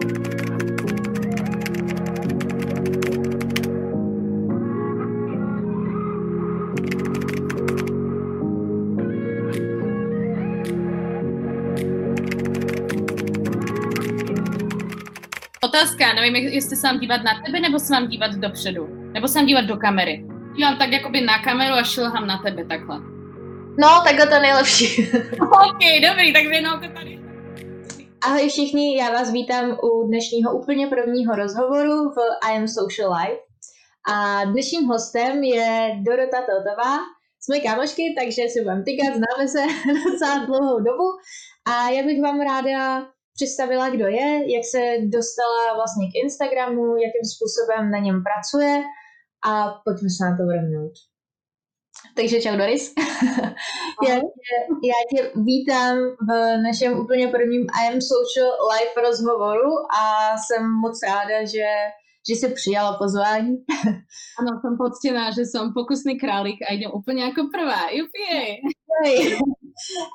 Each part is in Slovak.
Otázka, nevím, jestli se mám dívat na tebe, nebo se mám dívat dopředu. Nebo se mám dívat do kamery. Dívám tak jakoby na kameru a šilhám na tebe takhle. No, takhle to je nejlepší. OK, dobrý, tak to tady. Ahoj všichni, já vás vítám u dnešního úplně prvního rozhovoru v I Am Social Life. A dnešním hostem je Dorota Totová. Jsme kámošky, takže si budeme tykat, známe se docela dlouhou dobu. A já bych vám ráda představila, kdo je, jak se dostala vlastně k Instagramu, jakým způsobem na něm pracuje a pojďme se na to vrhnout. Takže čau Doris. já, tě, já tě vítám v našem úplně prvním I am Social Live rozhovoru a jsem moc ráda, že, že jsi přijala pozvání. Ano, jsem poctěná, že jsem pokusný králík a jdem úplně jako prvá. Jupie.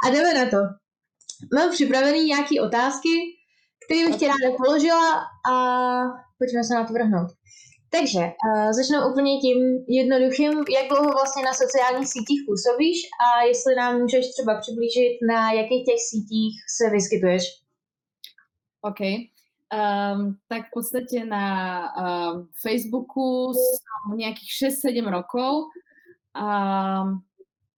A jdeme na to. Mám připravený nějaké otázky, které bych ti ráda položila a pojďme se na to vrhnout. Takže uh, začnu úplně tím jednoduchým, jak dlouho vlastně na sociálních sítích působíš a jestli nám můžeš třeba přiblížit, na jakých těch sítích se vyskytuješ. OK. Um, tak v podstate na um, Facebooku som nejakých 6-7 rokov um,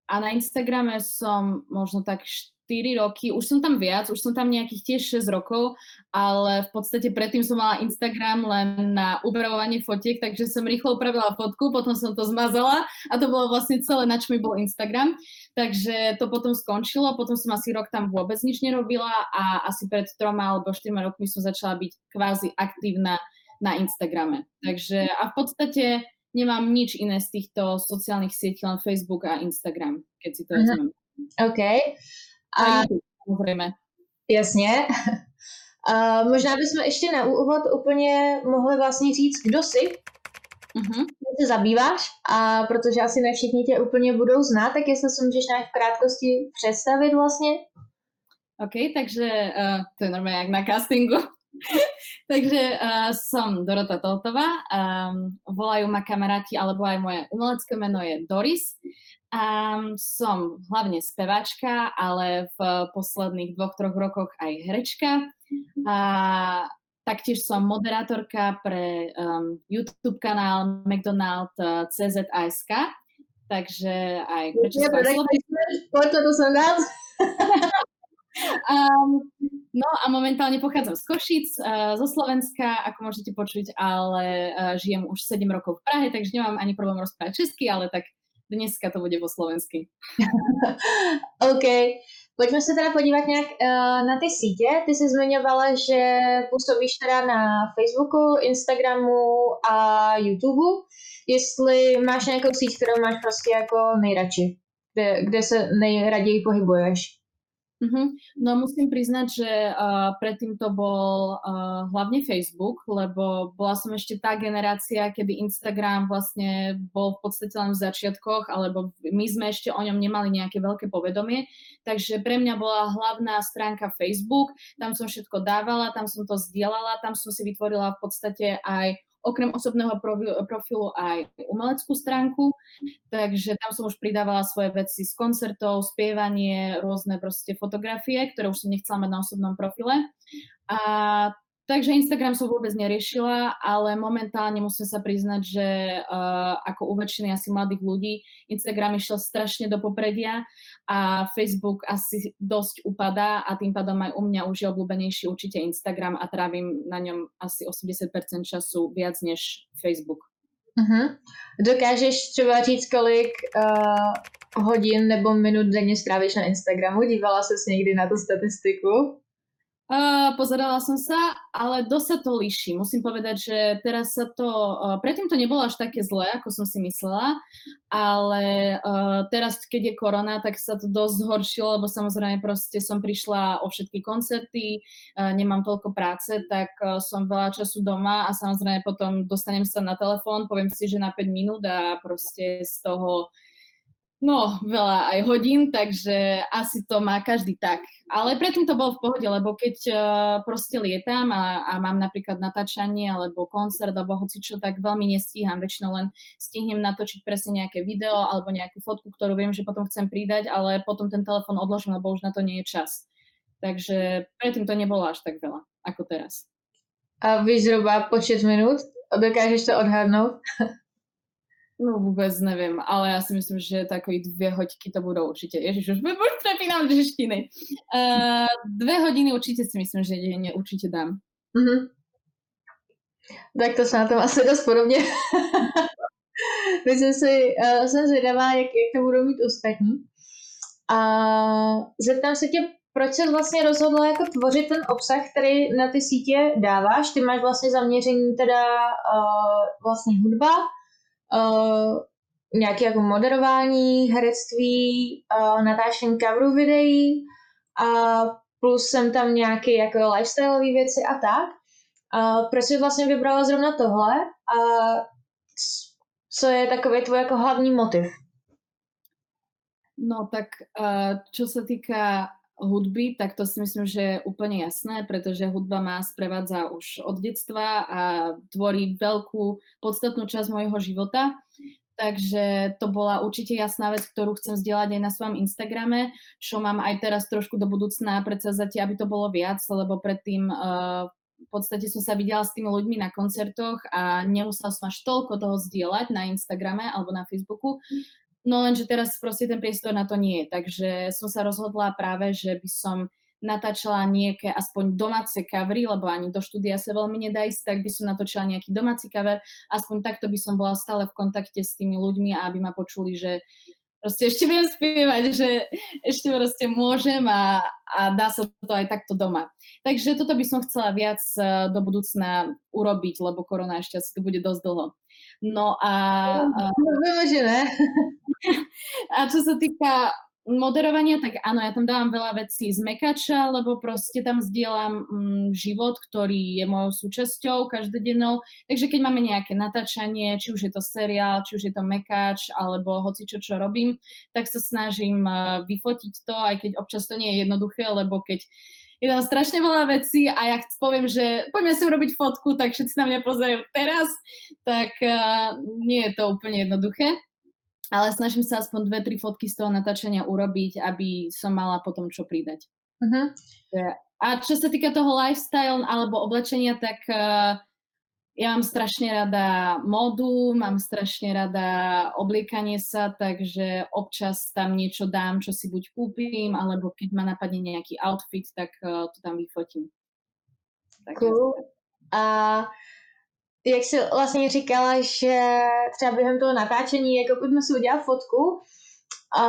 a na Instagrame som možno tak 4 roky, už som tam viac, už som tam nejakých tiež 6 rokov, ale v podstate predtým som mala Instagram len na upravovanie fotiek, takže som rýchlo upravila fotku, potom som to zmazala a to bolo vlastne celé, na čo mi bol Instagram. Takže to potom skončilo, potom som asi rok tam vôbec nič nerobila a asi pred troma alebo štyrma rokmi som začala byť kvázi aktívna na Instagrame. Takže a v podstate nemám nič iné z týchto sociálnych sietí, len Facebook a Instagram, keď si to mhm. vezmem. OK. A, samozřejmě. Jasně. A možná bychom ještě na úvod úplně mohli vlastně říct, kdo jsi, mm-hmm. kdo se zabýváš, a protože asi ne všichni tě úplně budou znát, tak jestli se můžeš nějak v krátkosti představit vlastně. OK, takže uh, to je normálně jak na castingu. takže uh, som Dorota Toltová, um, volajú ma kamaráti, alebo aj moje umelecké meno je Doris. Um, som hlavne speváčka, ale v posledných dvoch, troch rokoch aj herečka. A taktiež som moderátorka pre um, YouTube kanál McDonald eh, CZASK, takže aj prečo ja, Poďme to som rád. Um, no a momentálne pochádzam z Košic, uh, zo Slovenska, ako môžete počuť, ale uh, žijem už 7 rokov v Prahe, takže nemám ani problém rozprávať česky, ale tak dneska to bude po slovensky. OK. Pojďme se teda podívat nějak uh, na ty sítě. Ty jsi zmiňovala, že působíš teda na Facebooku, Instagramu a YouTube. Jestli máš nějakou síť, kterou máš prostě jako nejradši, kde, kde se nejraději pohybuješ. Uh-huh. No musím priznať, že uh, predtým to bol uh, hlavne Facebook, lebo bola som ešte tá generácia, kedy Instagram vlastne bol v podstate len v začiatkoch, alebo my sme ešte o ňom nemali nejaké veľké povedomie, takže pre mňa bola hlavná stránka Facebook, tam som všetko dávala, tam som to zdieľala, tam som si vytvorila v podstate aj okrem osobného profilu aj umeleckú stránku, takže tam som už pridávala svoje veci z koncertov, spievanie, rôzne proste fotografie, ktoré už som nechcela mať na osobnom profile. A Takže Instagram som vôbec neriešila, ale momentálne musím sa priznať, že uh, ako u väčšiny asi mladých ľudí Instagram išiel strašne do popredia a Facebook asi dosť upadá a tým pádom aj u mňa už je obľúbenejší určite Instagram a trávim na ňom asi 80% času viac než Facebook. Uh-huh. Dokážeš třeba říct, kolik uh, hodin nebo minut denně strávíš na Instagramu? Dívala ses někdy na tu statistiku? Uh, pozerala som sa, ale dosť sa to líši. Musím povedať, že teraz sa to, uh, predtým to nebolo až také zlé, ako som si myslela, ale uh, teraz, keď je korona, tak sa to dosť zhoršilo, lebo samozrejme proste som prišla o všetky koncerty, uh, nemám toľko práce, tak uh, som veľa času doma a samozrejme potom dostanem sa na telefón, poviem si, že na 5 minút a proste z toho No, veľa aj hodín, takže asi to má každý tak. Ale predtým to bolo v pohode, lebo keď uh, proste lietam a, a mám napríklad natáčanie alebo koncert alebo čo, tak veľmi nestíham. Väčšinou len stihnem natočiť presne nejaké video alebo nejakú fotku, ktorú viem, že potom chcem pridať, ale potom ten telefon odložím, lebo už na to nie je čas. Takže predtým to nebolo až tak veľa, ako teraz. A víš zhruba počet minút? Dokážeš to odhadnout? No vôbec neviem, ale ja si myslím, že takový dve hoďky to budú určite. Ježiš, už, už prepínam žeštiny. Uh, dve hodiny určite si myslím, že denne určite dám. Mm-hmm. Tak to se na tom asi dost podobně. myslím si, uh, jsem zvědavá, jak, jak to budou mít ostatní. A zeptám se tě, proč jsi vlastně rozhodla jako tvořit ten obsah, který na ty sítě dáváš? Ty máš vlastně zaměření teda uh, vlastně hudba, uh, nějaké jako moderování, herectví, uh, natáčení coverů videí a plus jsem tam nějaké jako lifestyleové věci a tak. Uh, proč jsi vlastně vybrala zrovna tohle a co je takový tvůj jako hlavní motiv? No tak čo sa týka hudby, tak to si myslím, že je úplne jasné, pretože hudba má sprevádza už od detstva a tvorí veľkú, podstatnú časť môjho života. Takže to bola určite jasná vec, ktorú chcem zdieľať aj na svojom Instagrame, čo mám aj teraz trošku do budúcna predsazate, aby to bolo viac, lebo predtým uh, v podstate som sa videla s tými ľuďmi na koncertoch a nemusela som až toľko toho zdieľať na Instagrame alebo na Facebooku. No lenže teraz proste ten priestor na to nie je. Takže som sa rozhodla práve, že by som natáčala nejaké aspoň domáce covery, lebo ani do štúdia sa veľmi nedá ísť, tak by som natočila nejaký domáci cover, aspoň takto by som bola stále v kontakte s tými ľuďmi a aby ma počuli, že proste ešte viem spievať, že ešte proste môžem a, a dá sa to aj takto doma. Takže toto by som chcela viac e, do budúcna urobiť, lebo korona ešte asi tu bude dosť dlho. No a... a, a čo sa týka moderovania, tak áno, ja tam dávam veľa vecí z mekača, lebo proste tam zdieľam mm, život, ktorý je mojou súčasťou každodennou. Takže keď máme nejaké natáčanie, či už je to seriál, či už je to mekač, alebo hoci čo, čo robím, tak sa snažím uh, vyfotiť to, aj keď občas to nie je jednoduché, lebo keď je tam strašne veľa vecí a ja poviem, že poďme si urobiť fotku, tak všetci na mňa pozerajú teraz, tak uh, nie je to úplne jednoduché ale snažím sa aspoň dve, tri fotky z toho natáčania urobiť, aby som mala potom čo pridať. Uh-huh. A čo sa týka toho lifestyle alebo oblečenia, tak uh, ja mám strašne rada modu, mám strašne rada obliekanie sa, takže občas tam niečo dám, čo si buď kúpim, alebo keď ma napadne nejaký outfit, tak uh, to tam vyfotím. Tak cool. A jak jsi vlastně říkala, že třeba během toho natáčení, jako pojďme si udělat fotku, a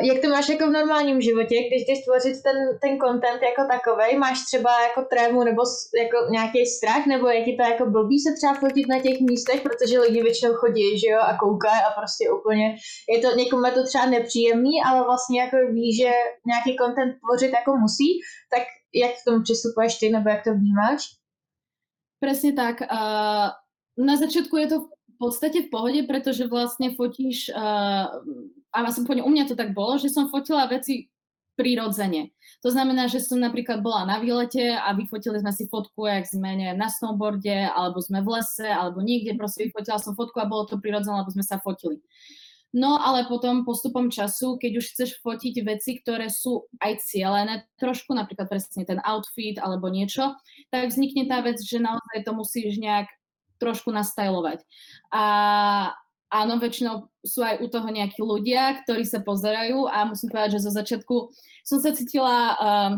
jak to máš jako v normálním životě, když jdeš tvořit ten, ten content jako takový, máš třeba jako trému nebo jako nějaký strach, nebo je to jako blbý se třeba fotit na těch místech, protože lidi většinou chodí, že jo, a koukají a prostě úplně, je to, někomu je to třeba nepříjemný, ale vlastně jako ví, že nějaký content tvořit jako musí, tak jak k tomu přistupuješ ty, nebo jak to vnímáš? Presne tak. Uh, na začiatku je to v podstate v pohode, pretože vlastne fotíš, uh, a aspoň u mňa to tak bolo, že som fotila veci prirodzene. To znamená, že som napríklad bola na výlete a vyfotili sme si fotku, jak sme neviem, na snowboarde, alebo sme v lese, alebo niekde, proste vyfotila som fotku a bolo to prirodzené, lebo sme sa fotili. No ale potom postupom času, keď už chceš fotiť veci, ktoré sú aj cielené trošku, napríklad presne ten outfit alebo niečo, tak vznikne tá vec, že naozaj to musíš nejak trošku nastajlovať. A áno, väčšinou sú aj u toho nejakí ľudia, ktorí sa pozerajú a musím povedať, že zo začiatku som sa cítila uh,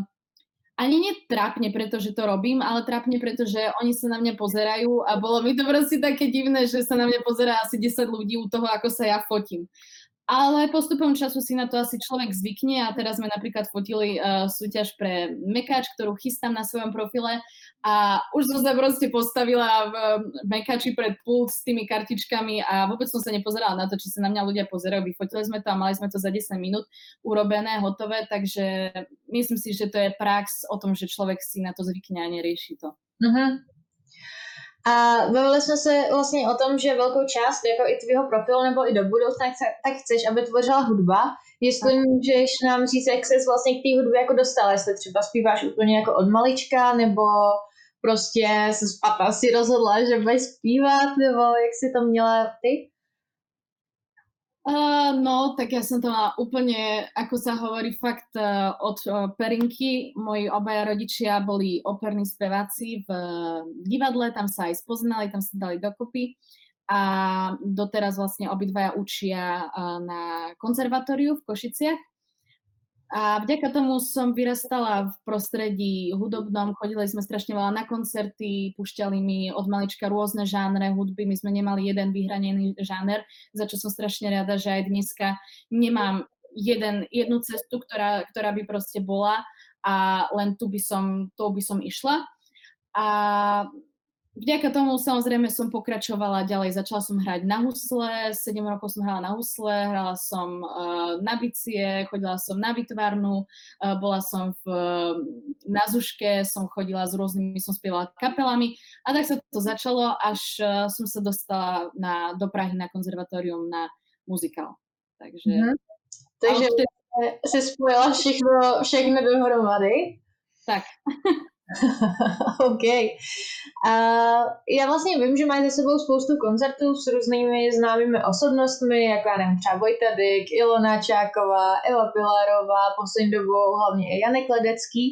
ani netrápne, pretože to robím, ale trápne, pretože oni sa na mňa pozerajú a bolo mi to proste také divné, že sa na mňa pozerá asi 10 ľudí u toho, ako sa ja fotím. Ale postupom času si na to asi človek zvykne a teraz sme napríklad fotili uh, súťaž pre Mekač, ktorú chystám na svojom profile a už som sa proste postavila v Mekači pred pult s tými kartičkami a vôbec som sa nepozerala na to, či sa na mňa ľudia pozerajú. Vyfotili sme to a mali sme to za 10 minút urobené, hotové, takže myslím si, že to je prax o tom, že človek si na to zvykne a nerieši to. Uh-huh. A bavili jsme se vlastně o tom, že velkou část jako i tvýho profilu nebo i do budoucna tak chceš, aby tvořila hudba. Jestli můžeš nám říct, jak ses vlastně k té hudbě jako dostala, jestli třeba zpíváš úplně jako od malička, nebo prostě se z si rozhodla, že budeš zpívat, nebo jak si to měla ty? Uh, no, tak ja som to mala úplne, ako sa hovorí, fakt uh, od uh, perinky. Moji obaja rodičia boli operní speváci v uh, divadle, tam sa aj spoznali, tam sa dali dokopy a doteraz vlastne obidvaja učia uh, na konzervatóriu v Košiciach a vďaka tomu som vyrastala v prostredí hudobnom, chodili sme strašne veľa na koncerty, pušťali mi od malička rôzne žánre hudby, my sme nemali jeden vyhranený žáner, za čo som strašne rada, že aj dneska nemám jeden, jednu cestu, ktorá, ktorá by proste bola a len tu by som, tou by som išla. A Vďaka tomu samozrejme som pokračovala ďalej. Začala som hrať na husle, 7 rokov som hrala na husle, hrala som uh, na bicie, chodila som na vytvarnu, uh, bola som v, na Zuške, som chodila s rôznymi, som spievala kapelami a tak sa to začalo, až uh, som sa dostala na, do Prahy na konzervatórium na muzikál. Takže... Mm-hmm. Takže vtedy... si spojila všechno, všechno dohromady? Tak. OK. A já vlastně vím, že máš za sebou spoustu koncertů s různými známými osobnostmi, jako já nevím, třeba Vojta Dyk, Ilona Čáková, Eva Pilarová, poslední dobou hlavně i Janek Ledecký.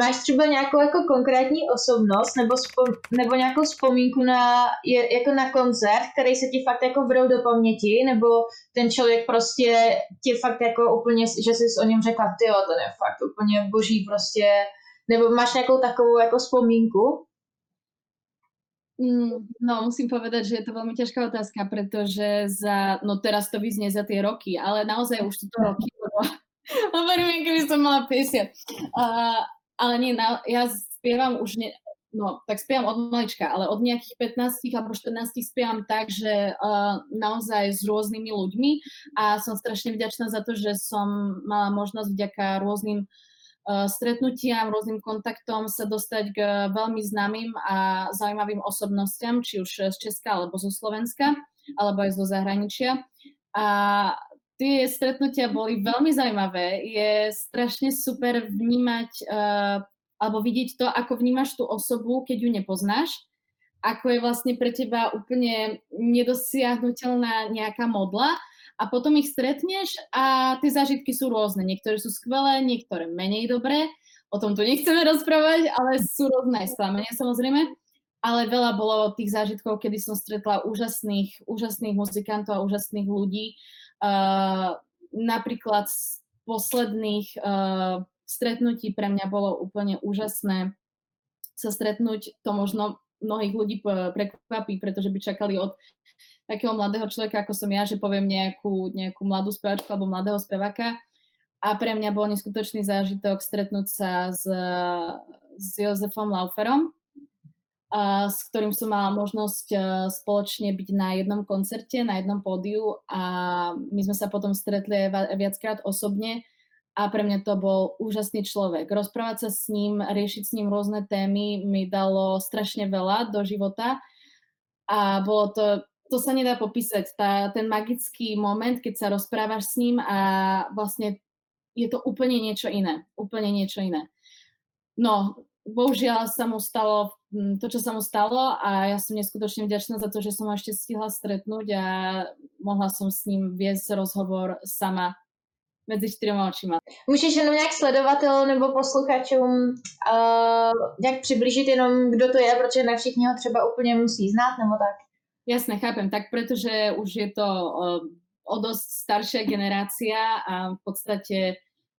Máš třeba nějakou jako konkrétní osobnost nebo, spom- nebo nějakou vzpomínku na, je, jako na koncert, který se ti fakt jako vrou do paměti, nebo ten člověk prostě ti fakt jako úplně, že jsi o něm řekla, ty ten je fakt úplně boží prostě nebo máš nejakou takovou jako vzpomínku? Mm, no, musím povedať, že je to veľmi ťažká otázka, pretože za, no teraz to vyznie za tie roky, ale naozaj už to roky, lebo hovorím, keby som mala 50. Uh, ale nie, na, ja spievam už, ne, no, tak spievam od malička, ale od nejakých 15 alebo 14 spievam tak, že uh, naozaj s rôznymi ľuďmi a som strašne vďačná za to, že som mala možnosť vďaka rôznym uh, stretnutiam, rôznym kontaktom sa dostať k veľmi známym a zaujímavým osobnostiam, či už z Česka alebo zo Slovenska, alebo aj zo zahraničia. A tie stretnutia boli veľmi zaujímavé. Je strašne super vnímať uh, alebo vidieť to, ako vnímaš tú osobu, keď ju nepoznáš, ako je vlastne pre teba úplne nedosiahnutelná nejaká modla a potom ich stretneš a tie zážitky sú rôzne. Niektoré sú skvelé, niektoré menej dobré. O tom tu nechceme rozprávať, ale sú rôzne aj samozrejme. Ale veľa bolo tých zážitkov, kedy som stretla úžasných, úžasných muzikantov a úžasných ľudí. Uh, napríklad z posledných uh, stretnutí pre mňa bolo úplne úžasné sa stretnúť. To možno mnohých ľudí prekvapí, pretože by čakali od takého mladého človeka, ako som ja, že poviem nejakú, nejakú mladú spevačku alebo mladého speváka. A pre mňa bol neskutočný zážitok stretnúť sa s, s Jozefom Lauferom, a, s ktorým som mala možnosť a, spoločne byť na jednom koncerte, na jednom pódiu a my sme sa potom stretli viackrát osobne a pre mňa to bol úžasný človek. Rozprávať sa s ním, riešiť s ním rôzne témy mi dalo strašne veľa do života a bolo to to sa nedá popísať. Tá, ten magický moment, keď sa rozprávaš s ním a vlastne je to úplne niečo iné. Úplne niečo iné. No, bohužiaľ sa mu stalo hm, to, čo sa mu stalo a ja som neskutočne vďačná za to, že som ho ešte stihla stretnúť a mohla som s ním viesť rozhovor sama mezi čtyřma očima. Můžeš jenom nějak sledovatel nebo posluchačům uh, nějak přiblížit jenom, kdo to je, protože ne všichni ho třeba úplně musí znát, nebo tak? Jasne, chápem. Tak pretože už je to uh, o dosť staršia generácia a v podstate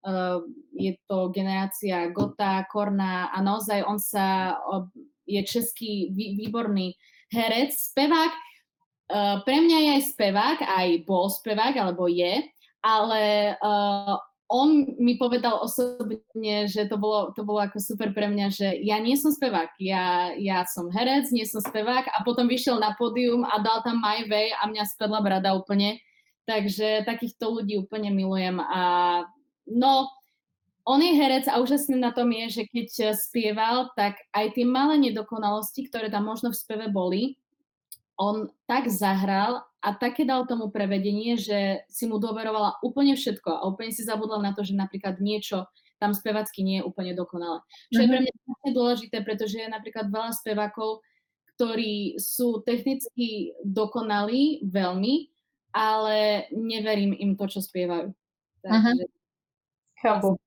uh, je to generácia Gota, Korna a naozaj on sa, uh, je český vý, výborný herec, spevák. Pre mňa je aj spevák, aj bol spevák, alebo je, ale on mi povedal osobne, že to bolo, to bolo ako super pre mňa, že ja nie som spevák, ja, ja som herec, nie som spevák a potom vyšiel na pódium a dal tam My Way a mňa spadla brada úplne. Takže takýchto ľudí úplne milujem a no, on je herec a úžasné na tom je, že keď spieval, tak aj tie malé nedokonalosti, ktoré tam možno v speve boli, on tak zahral a také dal tomu prevedenie, že si mu dôverovala úplne všetko a úplne si zabudla na to, že napríklad niečo tam spevacky nie je úplne dokonalé. Čo je pre mhm. mňa dôležité, pretože je napríklad veľa spevákov, ktorí sú technicky dokonalí veľmi, ale neverím im to, čo spievajú. Takže... Chápu.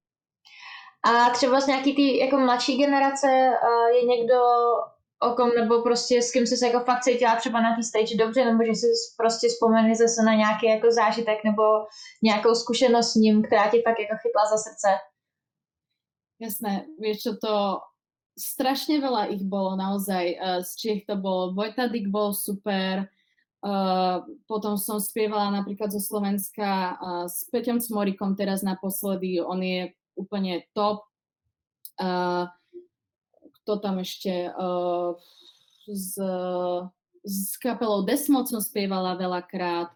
A třeba z nějaký ty jako mladší generace uh, je někdo, o kom, nebo prostě s kým jsi se jako fakt cítila třeba na té stage dobře, nebo že si prostě vzpomeneš zase na nějaký jako zážitek nebo nějakou zkušenost s ním, která ti fakt jako chytla za srdce? Jasné, vieš čo, to strašne veľa ich bolo naozaj. Z Čiech to bol Vojtadik bol super, Uh, potom som spievala napríklad zo Slovenska uh, s Peťom Cmorikom teraz naposledy, on je úplne top. Uh, kto tam ešte? Uh, s, s kapelou Desmod som spievala veľakrát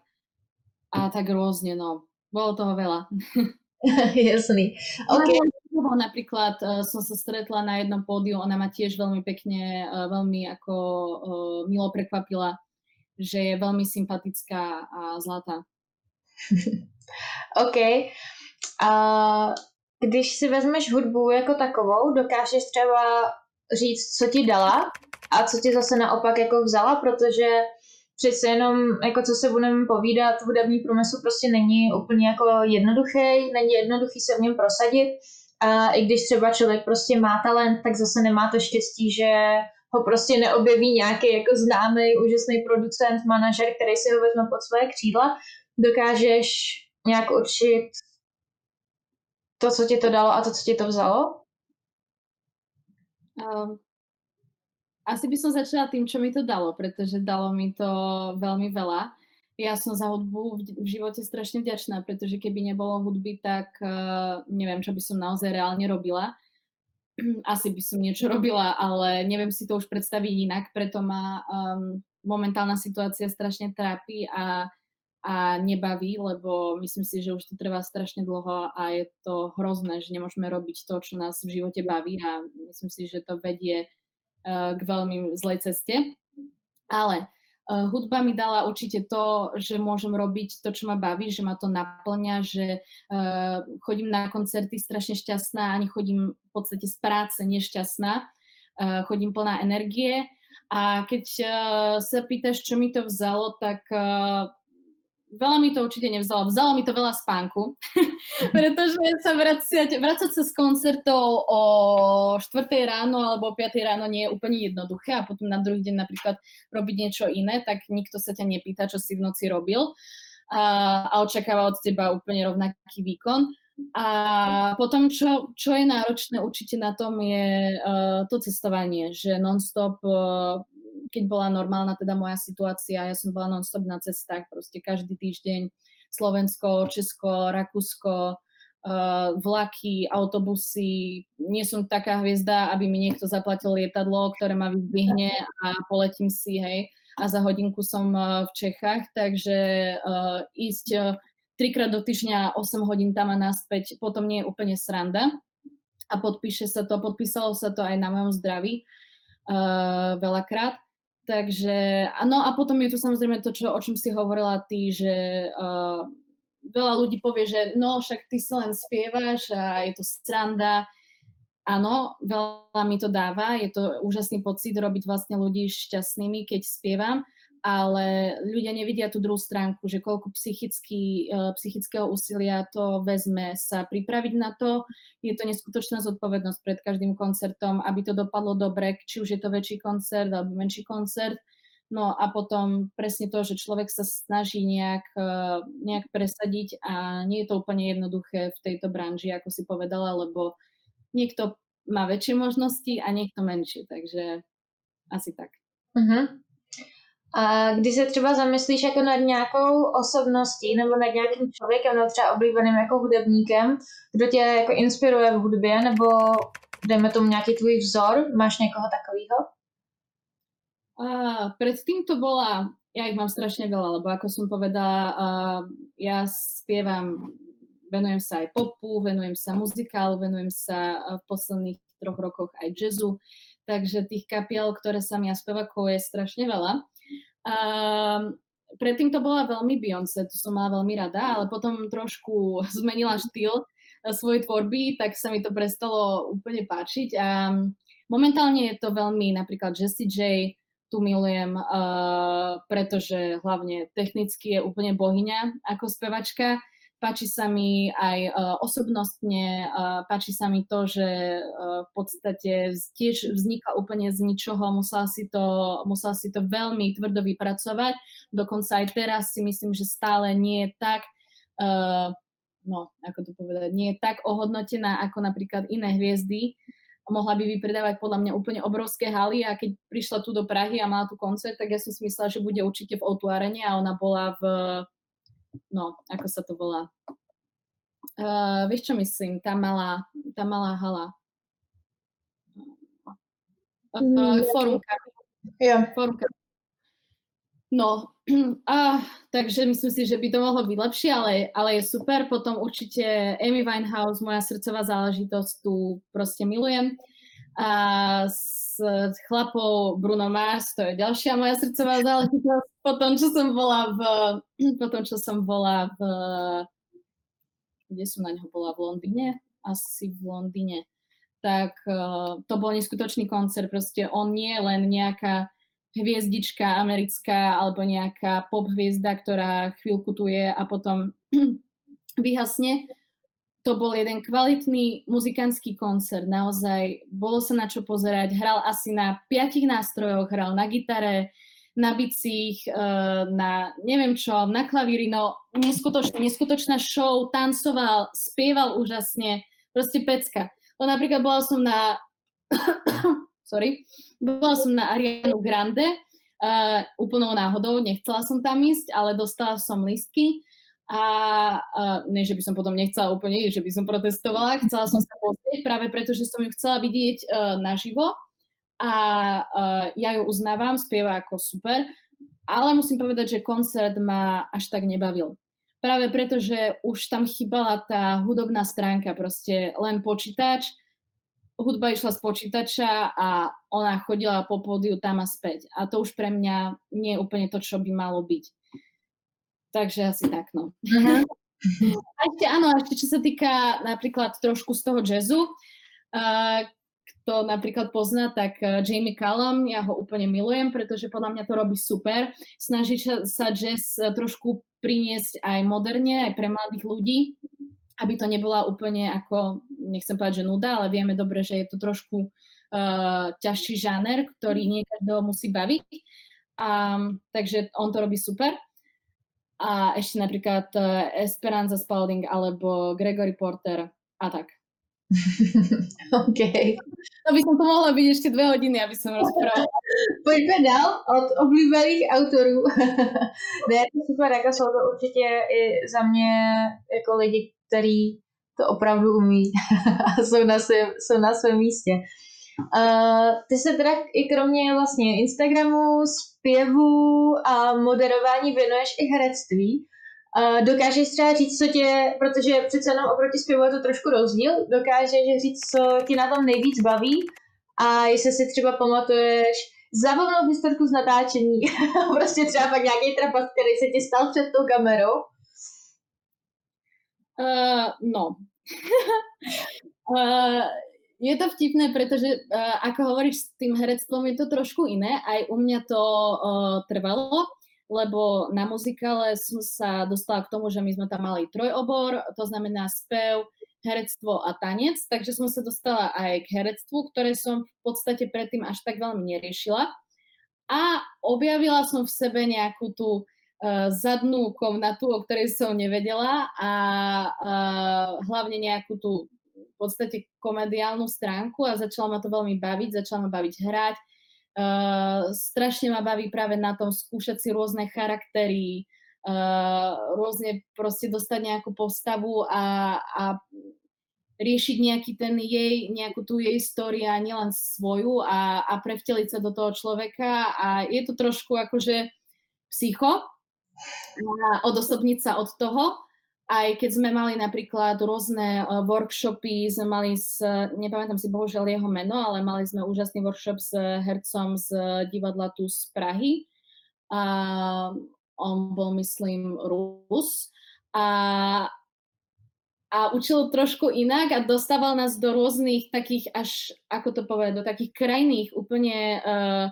a tak rôzne, no. Bolo toho veľa. Jasný. Okay. Napríklad uh, som sa stretla na jednom pódiu, ona ma tiež veľmi pekne, uh, veľmi ako uh, milo prekvapila že je veľmi sympatická a zlatá. OK. A když si vezmeš hudbu jako takovou, dokážeš třeba říct, co ti dala a co ti zase naopak jako vzala, protože přece jenom, jako co se budeme povídat, hudební průmysl prostě není úplně jako jednoduchý, není jednoduchý se v něm prosadit a i když třeba člověk prostě má talent, tak zase nemá to štěstí, že ho prostě neobjeví nějaký jako známý, úžasný producent, manažer, který si ho vezme pod své křídla, dokážeš nějak určit to, co ti to dalo a to, co ti to vzalo? Um, asi by som začala tým, čo mi to dalo, pretože dalo mi to veľmi veľa. Ja som za hudbu v živote strašne vďačná, pretože keby nebolo hudby, tak uh, neviem, čo by som naozaj reálne robila. asi by som niečo robila, ale neviem si to už predstaviť inak, preto ma um, momentálna situácia strašne trápi a, a nebaví, lebo myslím si, že už to trvá strašne dlho a je to hrozné, že nemôžeme robiť to, čo nás v živote baví a myslím si, že to vedie uh, k veľmi zlej ceste. Ale Uh, hudba mi dala určite to, že môžem robiť to, čo ma baví, že ma to naplňa, že uh, chodím na koncerty strašne šťastná, ani chodím v podstate z práce nešťastná, chodím plná energie a keď sa pýtaš, čo mi to vzalo, tak veľa mi to určite nevzalo. Vzalo mi to veľa spánku, pretože sa vracať, vracať sa z koncertov o 4 ráno alebo o 5 ráno nie je úplne jednoduché a potom na druhý deň napríklad robiť niečo iné, tak nikto sa ťa nepýta, čo si v noci robil a, a očakáva od teba úplne rovnaký výkon. A potom, čo, čo je náročné určite na tom, je uh, to cestovanie, že non-stop uh, keď bola normálna teda moja situácia, ja som bola non-stop na cestách, proste každý týždeň Slovensko, Česko, Rakúsko, uh, vlaky, autobusy. Nie som taká hviezda, aby mi niekto zaplatil lietadlo, ktoré ma vyzdvihne a poletím si, hej. A za hodinku som uh, v Čechách, takže uh, ísť trikrát do týždňa 8 hodín tam a naspäť potom nie je úplne sranda. A podpíše sa to, podpísalo sa to aj na mojom zdraví uh, veľakrát. Takže, no a potom je tu samozrejme to, čo, o čom si hovorila ty, že uh, veľa ľudí povie, že no však ty si len spievaš a je to stranda. Áno, veľa mi to dáva, je to úžasný pocit robiť vlastne ľudí šťastnými, keď spievam, ale ľudia nevidia tú druhú stránku, že koľko psychický, e, psychického úsilia to vezme sa pripraviť na to. Je to neskutočná zodpovednosť pred každým koncertom, aby to dopadlo dobre, či už je to väčší koncert alebo menší koncert. No a potom presne to, že človek sa snaží nejak, e, nejak presadiť a nie je to úplne jednoduché v tejto branži, ako si povedala, lebo niekto má väčšie možnosti a niekto menšie, takže asi tak. Uh-huh. A když se třeba zamyslíš jako nad nějakou osobností nebo nad nějakým člověkem, nebo třeba oblíbeným jako hudebníkem, kdo tě jako inspiruje v hudbě, nebo dejme tomu nějaký tvůj vzor, máš někoho takového? Uh, to bola, ja ich mám strašne veľa, lebo ako som povedala, uh, ja spievam venujem sa aj popu, venujem sa muzikálu, venujem sa v posledných troch rokoch aj jazzu, takže tých kapiel, ktoré sa mi a spevákov je strašne veľa. Um, predtým to bola veľmi Beyoncé, to som mala veľmi rada, ale potom trošku zmenila štýl eh, svojej tvorby, tak sa mi to prestalo úplne páčiť. A momentálne je to veľmi napríklad Jessie J, tu milujem, uh, pretože hlavne technicky je úplne bohyňa ako spevačka Páči sa mi aj uh, osobnostne, uh, páči sa mi to, že uh, v podstate tiež vznikla úplne z ničoho, musela si to, musela si to veľmi tvrdo vypracovať. Dokonca aj teraz si myslím, že stále nie je tak, no, ako to povedať, nie je tak ohodnotená ako napríklad iné hviezdy, mohla by vypredávať podľa mňa úplne obrovské haly a keď prišla tu do Prahy a mala tu koncert, tak ja som si myslela, že bude určite v o a ona bola v no, ako sa to volá. Uh, vieš, čo myslím? Tá malá, tá malá hala. Uh, uh, forumka. Yeah. Forumka. No, a, takže myslím si, že by to mohlo byť lepšie, ale, ale je super. Potom určite Amy Winehouse, moja srdcová záležitosť, tu proste milujem. A s chlapou Bruno Mars, to je ďalšia moja srdcová záležitosť. Potom, čo som bola v, potom, čo som bola v, kde som na neho bola, v Londýne? Asi v Londýne. Tak uh, to bol neskutočný koncert, proste on nie je len nejaká hviezdička americká alebo nejaká pop hviezda, ktorá chvíľku tu je a potom vyhasne to bol jeden kvalitný muzikantský koncert, naozaj bolo sa na čo pozerať, hral asi na piatich nástrojoch, hral na gitare, na bicích, eh, na neviem čo, na klavíri, no neskutočná, neskutočná show, tancoval, spieval úžasne, proste pecka. To napríklad bola som na, sorry, bola som na Arianu Grande, uh, úplnou náhodou, nechcela som tam ísť, ale dostala som listky a uh, ne, že by som potom nechcela úplne že by som protestovala, chcela som sa pozrieť práve preto, že som ju chcela vidieť uh, naživo a uh, ja ju uznávam, spieva ako super, ale musím povedať, že koncert ma až tak nebavil. Práve preto, že už tam chýbala tá hudobná stránka, proste len počítač, hudba išla z počítača a ona chodila po pódiu tam a späť. A to už pre mňa nie je úplne to, čo by malo byť. Takže asi tak, no. Uh-huh. A ešte áno, ešte čo sa týka napríklad trošku z toho jazzu, uh, kto napríklad pozná, tak uh, Jamie Callum, ja ho úplne milujem, pretože podľa mňa to robí super. Snaží sa jazz uh, trošku priniesť aj moderne, aj pre mladých ľudí, aby to nebola úplne ako, nechcem povedať, že nuda, ale vieme dobre, že je to trošku uh, ťažší žáner, ktorý nie každého musí baviť. Um, takže on to robí super a ešte napríklad uh, Esperanza Spalding alebo Gregory Porter a tak. OK. To by som to mohla byť ešte dve hodiny, aby som rozprávala. Pojďme dál od oblíbených autorů. ne, to super, jako jsou to určitě i za mě jako lidi, kteří to opravdu umí a jsou na svém, jsou na svém místě. Ty se teda i kromě vlastně Instagramu, zpěvu a moderování věnuješ i herectví. Uh, dokážeš třeba říct, co tě, protože přece jenom oproti zpěvu je to trošku rozdíl, dokážeš říct, co ti na tom nejvíc baví a jestli si třeba pamatuješ zabavnou historku z natáčení, prostě třeba pak nějaký trapas, který se ti stal před tou kamerou? Uh, no. uh, je to vtipné, pretože uh, ako hovoríš s tým herectvom, je to trošku iné. Aj u mňa to uh, trvalo, lebo na muzikále som sa dostala k tomu, že my sme tam mali trojobor, to znamená spev, herectvo a tanec, takže som sa dostala aj k herectvu, ktoré som v podstate predtým až tak veľmi neriešila. A objavila som v sebe nejakú tú uh, zadnú komnatu, o ktorej som nevedela a uh, hlavne nejakú tú v podstate komediálnu stránku a začala ma to veľmi baviť, začala ma baviť hrať. Uh, strašne ma baví práve na tom skúšať si rôzne charaktery, uh, rôzne proste dostať nejakú postavu a, a riešiť nejaký ten jej, nejakú tú jej a nielen svoju a, a prevteliť sa do toho človeka a je to trošku akože psycho a odosobniť sa od toho aj keď sme mali napríklad rôzne uh, workshopy, sme mali s, nepamätám si bohužiaľ jeho meno, ale mali sme úžasný workshop s hercom z divadla tu z Prahy. A on bol, myslím, Rus. A, a učil trošku inak a dostával nás do rôznych takých až, ako to povedať, do takých krajných úplne uh,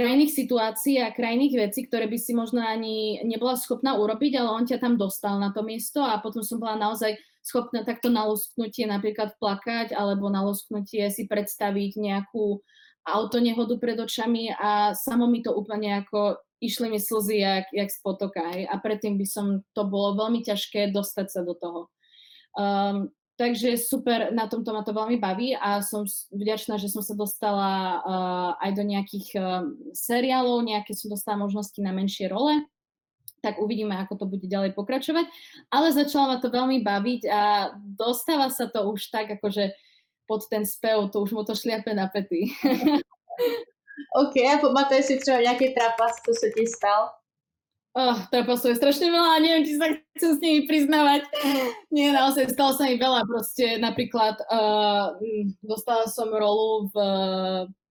krajných situácií a krajných vecí, ktoré by si možno ani nebola schopná urobiť, ale on ťa tam dostal na to miesto a potom som bola naozaj schopná takto na lusknutie napríklad plakať alebo na lusknutie si predstaviť nejakú autonehodu pred očami a samo mi to úplne ako išli mi slzy jak, jak z potoka. Hej. A predtým by som, to bolo veľmi ťažké dostať sa do toho. Um, Takže super, na tomto ma to veľmi baví a som vďačná, že som sa dostala uh, aj do nejakých uh, seriálov, nejaké som dostala možnosti na menšie role, tak uvidíme, ako to bude ďalej pokračovať. Ale začala ma to veľmi baviť a dostáva sa to už tak, akože pod ten spev, to už mu to šliape na pety. OK, a pamatuješ si třeba nejaký trapas, co sa ti stal? Oh, trapasov je strašne veľa a neviem, či sa chcem s nimi priznávať. Nie, naozaj stalo sa mi veľa. Proste napríklad uh, dostala som rolu v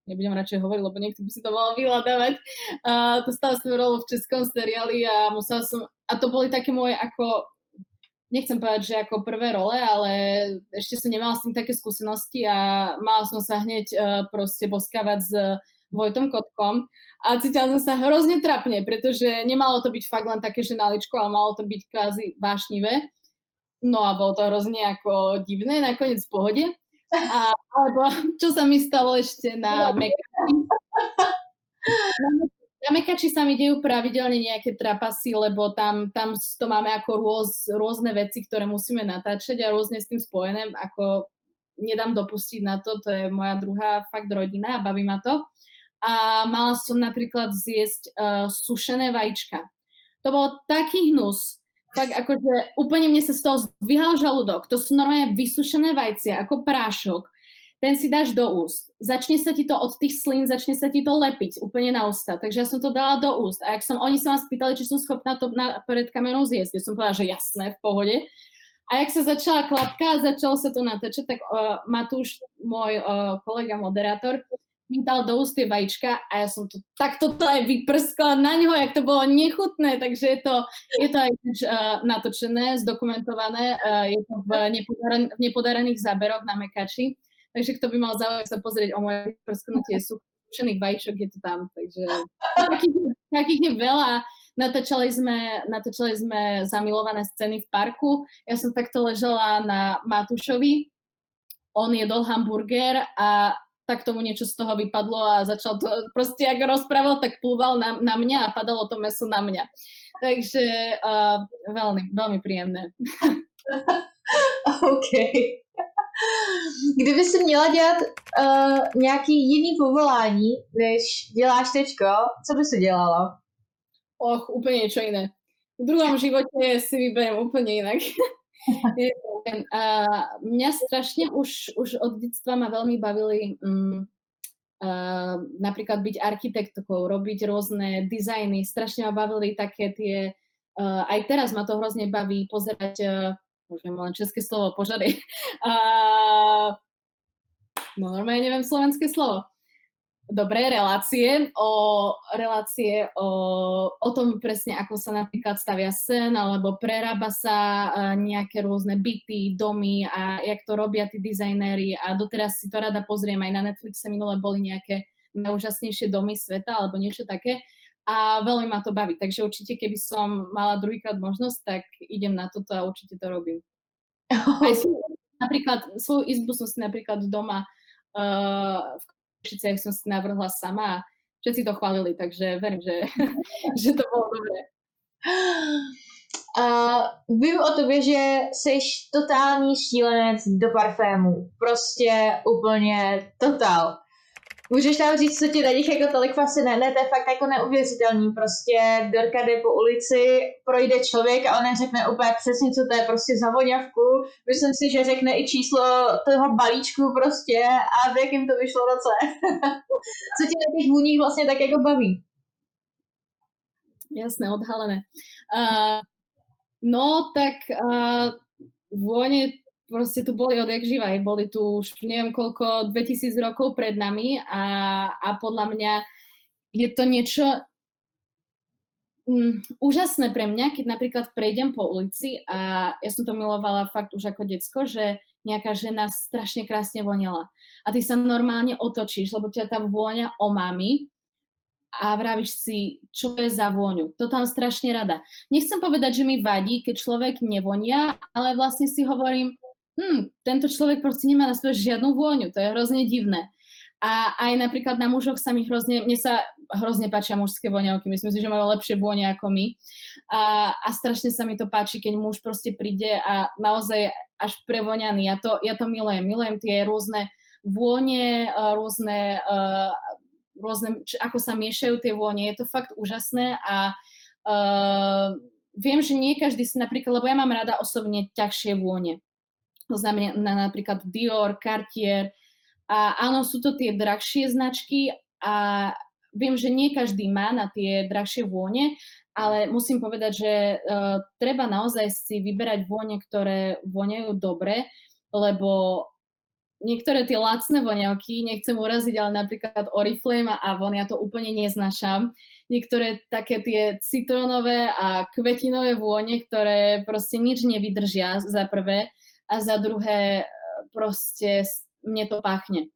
nebudem radšej hovoriť, lebo niekto by si to mal vyhľadávať. Uh, dostala som rolu v českom seriáli a musela som, a to boli také moje ako, nechcem povedať, že ako prvé role, ale ešte som nemala s tým také skúsenosti a mala som sa hneď uh, proste boskávať s Vojtom Kotkom a cítila som sa hrozne trapne, pretože nemalo to byť fakt len také, že naličko, ale malo to byť kvázi vášnivé. No a bolo to hrozne ako divné, nakoniec v pohode. A, alebo čo sa mi stalo ešte na Mekači. Na Mekači sa mi dejú pravidelne nejaké trapasy, lebo tam, tam to máme ako rôz, rôzne veci, ktoré musíme natáčať a rôzne s tým spojené, ako nedám dopustiť na to, to je moja druhá fakt rodina a baví ma to a mala som napríklad zjesť uh, sušené vajíčka. To bol taký hnus, tak akože úplne mne sa z toho zdvihal žalúdok. To sú normálne vysušené vajcia, ako prášok. Ten si dáš do úst. Začne sa ti to od tých slín, začne sa ti to lepiť úplne na ústa. Takže ja som to dala do úst. A ak som, oni sa ma spýtali, či som schopná to na, pred kamerou zjesť. Ja som povedala, že jasné, v pohode. A jak sa začala klapka a začalo sa to natáčať, tak uh, Matúš, môj uh, kolega moderátor, dal do úst tie vajíčka a ja som to takto to aj vyprskla na ňo, jak to bolo nechutné, takže je to, je to aj uh, natočené, zdokumentované, uh, je to v, nepodaren, v nepodarených záberoch na Mekači, takže kto by mal záujem sa pozrieť o moje vyprsknutie sušených vajíčok, je to tam, takže takých, takých je veľa. Natáčali sme, natáčali sme zamilované scény v parku. Ja som takto ležela na Matúšovi, on jedol hamburger a tak tomu niečo z toho vypadlo a začal to, proste ako rozprával, tak plúval na, na mňa a padalo to meso na mňa. Takže uh, veľmi, veľmi príjemné. OK. Kdyby si měla dělat uh, nějaký jiný povolání, než děláš teďko, co by si dělala? Och, úplne niečo iné. V druhom živote si vyberiem úplne inak. A mňa strašne už, už od detstva ma veľmi bavili um, uh, napríklad byť architektkou, robiť rôzne dizajny. Strašne ma bavili také tie, uh, aj teraz ma to hrozne baví pozerať, uh, môžem len české slovo, požary. Uh, no normálne neviem slovenské slovo dobré relácie o, relácie o, o tom presne, ako sa napríklad stavia sen, alebo prerába sa nejaké rôzne byty, domy a jak to robia tí dizajnéri. A doteraz si to rada pozriem, aj na Netflixe minule boli nejaké najúžasnejšie domy sveta alebo niečo také. A veľmi ma to baví, takže určite keby som mala druhýkrát možnosť, tak idem na toto a určite to robím. Aj napríklad svoju izbu som si napríklad doma uh, v Košiciach som si navrhla sama všetci to chválili, takže verím, že, že to bolo dobré. Uh, vím o tobě, že jsi totální šílenec do parfému. Prostě úplně totál. Můžeš tam říct, co ti na nich jako tolik fascinuje? Ne, to je fakt jako neuvěřitelný. Prostě Dorka jde po ulici, projde člověk a on řekne úplně přesně, co to je prostě za voňavku. Myslím si, že řekne i číslo toho balíčku prostě a v jakém to vyšlo roce. co ti na těch vůních vlastně tak jako baví? Jasné, odhalené. Uh, No, tak uh, vône proste tu boli odjak živaj. Boli tu už neviem koľko, 2000 rokov pred nami a, a podľa mňa je to niečo mm, úžasné pre mňa, keď napríklad prejdem po ulici a ja som to milovala fakt už ako decko, že nejaká žena strašne krásne vonila. A ty sa normálne otočíš, lebo ťa tam vôňa o mami a vravíš si, čo je za vôňu. To tam strašne rada. Nechcem povedať, že mi vadí, keď človek nevonia, ale vlastne si hovorím, hm, tento človek proste nemá na sebe žiadnu vôňu, to je hrozne divné. A aj napríklad na mužoch sa mi hrozne, mne sa hrozne páčia mužské voňavky, myslím si, že majú lepšie vône ako my. A, a strašne sa mi to páči, keď muž proste príde a naozaj až prevoňaný. Ja to, ja to milujem, milujem tie rôzne vône, rôzne, rôzne, ako sa miešajú tie vône. Je to fakt úžasné a uh, viem, že nie každý si napríklad, lebo ja mám rada osobne ťažšie vône. To znamená napríklad Dior, Cartier. A áno, sú to tie drahšie značky a viem, že nie každý má na tie drahšie vône, ale musím povedať, že uh, treba naozaj si vyberať vône, ktoré voňajú dobre, lebo niektoré tie lacné voňavky, nechcem uraziť, ale napríklad Oriflame a Avon, ja to úplne neznášam. Niektoré také tie citrónové a kvetinové vône, ktoré proste nič nevydržia za prvé a za druhé e, proste mne to pachne.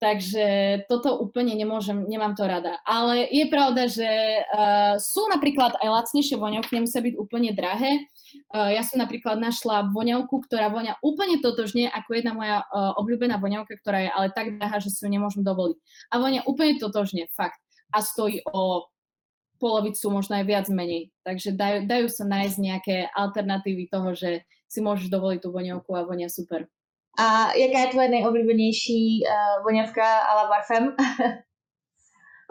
Takže toto úplne nemôžem, nemám to rada. Ale je pravda, že uh, sú napríklad aj lacnejšie voňavky, nemusia byť úplne drahé. Uh, ja som napríklad našla voňavku, ktorá voňa úplne totožne ako jedna moja uh, obľúbená voňavka, ktorá je ale tak drahá, že si ju nemôžem dovoliť. A voňa úplne totožne, fakt. A stojí o polovicu, možno aj viac menej. Takže dajú, dajú sa nájsť nejaké alternatívy toho, že si môžeš dovoliť tú voňavku a vonia super. A jaká je tvoje nejoblíbenější uh, voňavka a la parfém?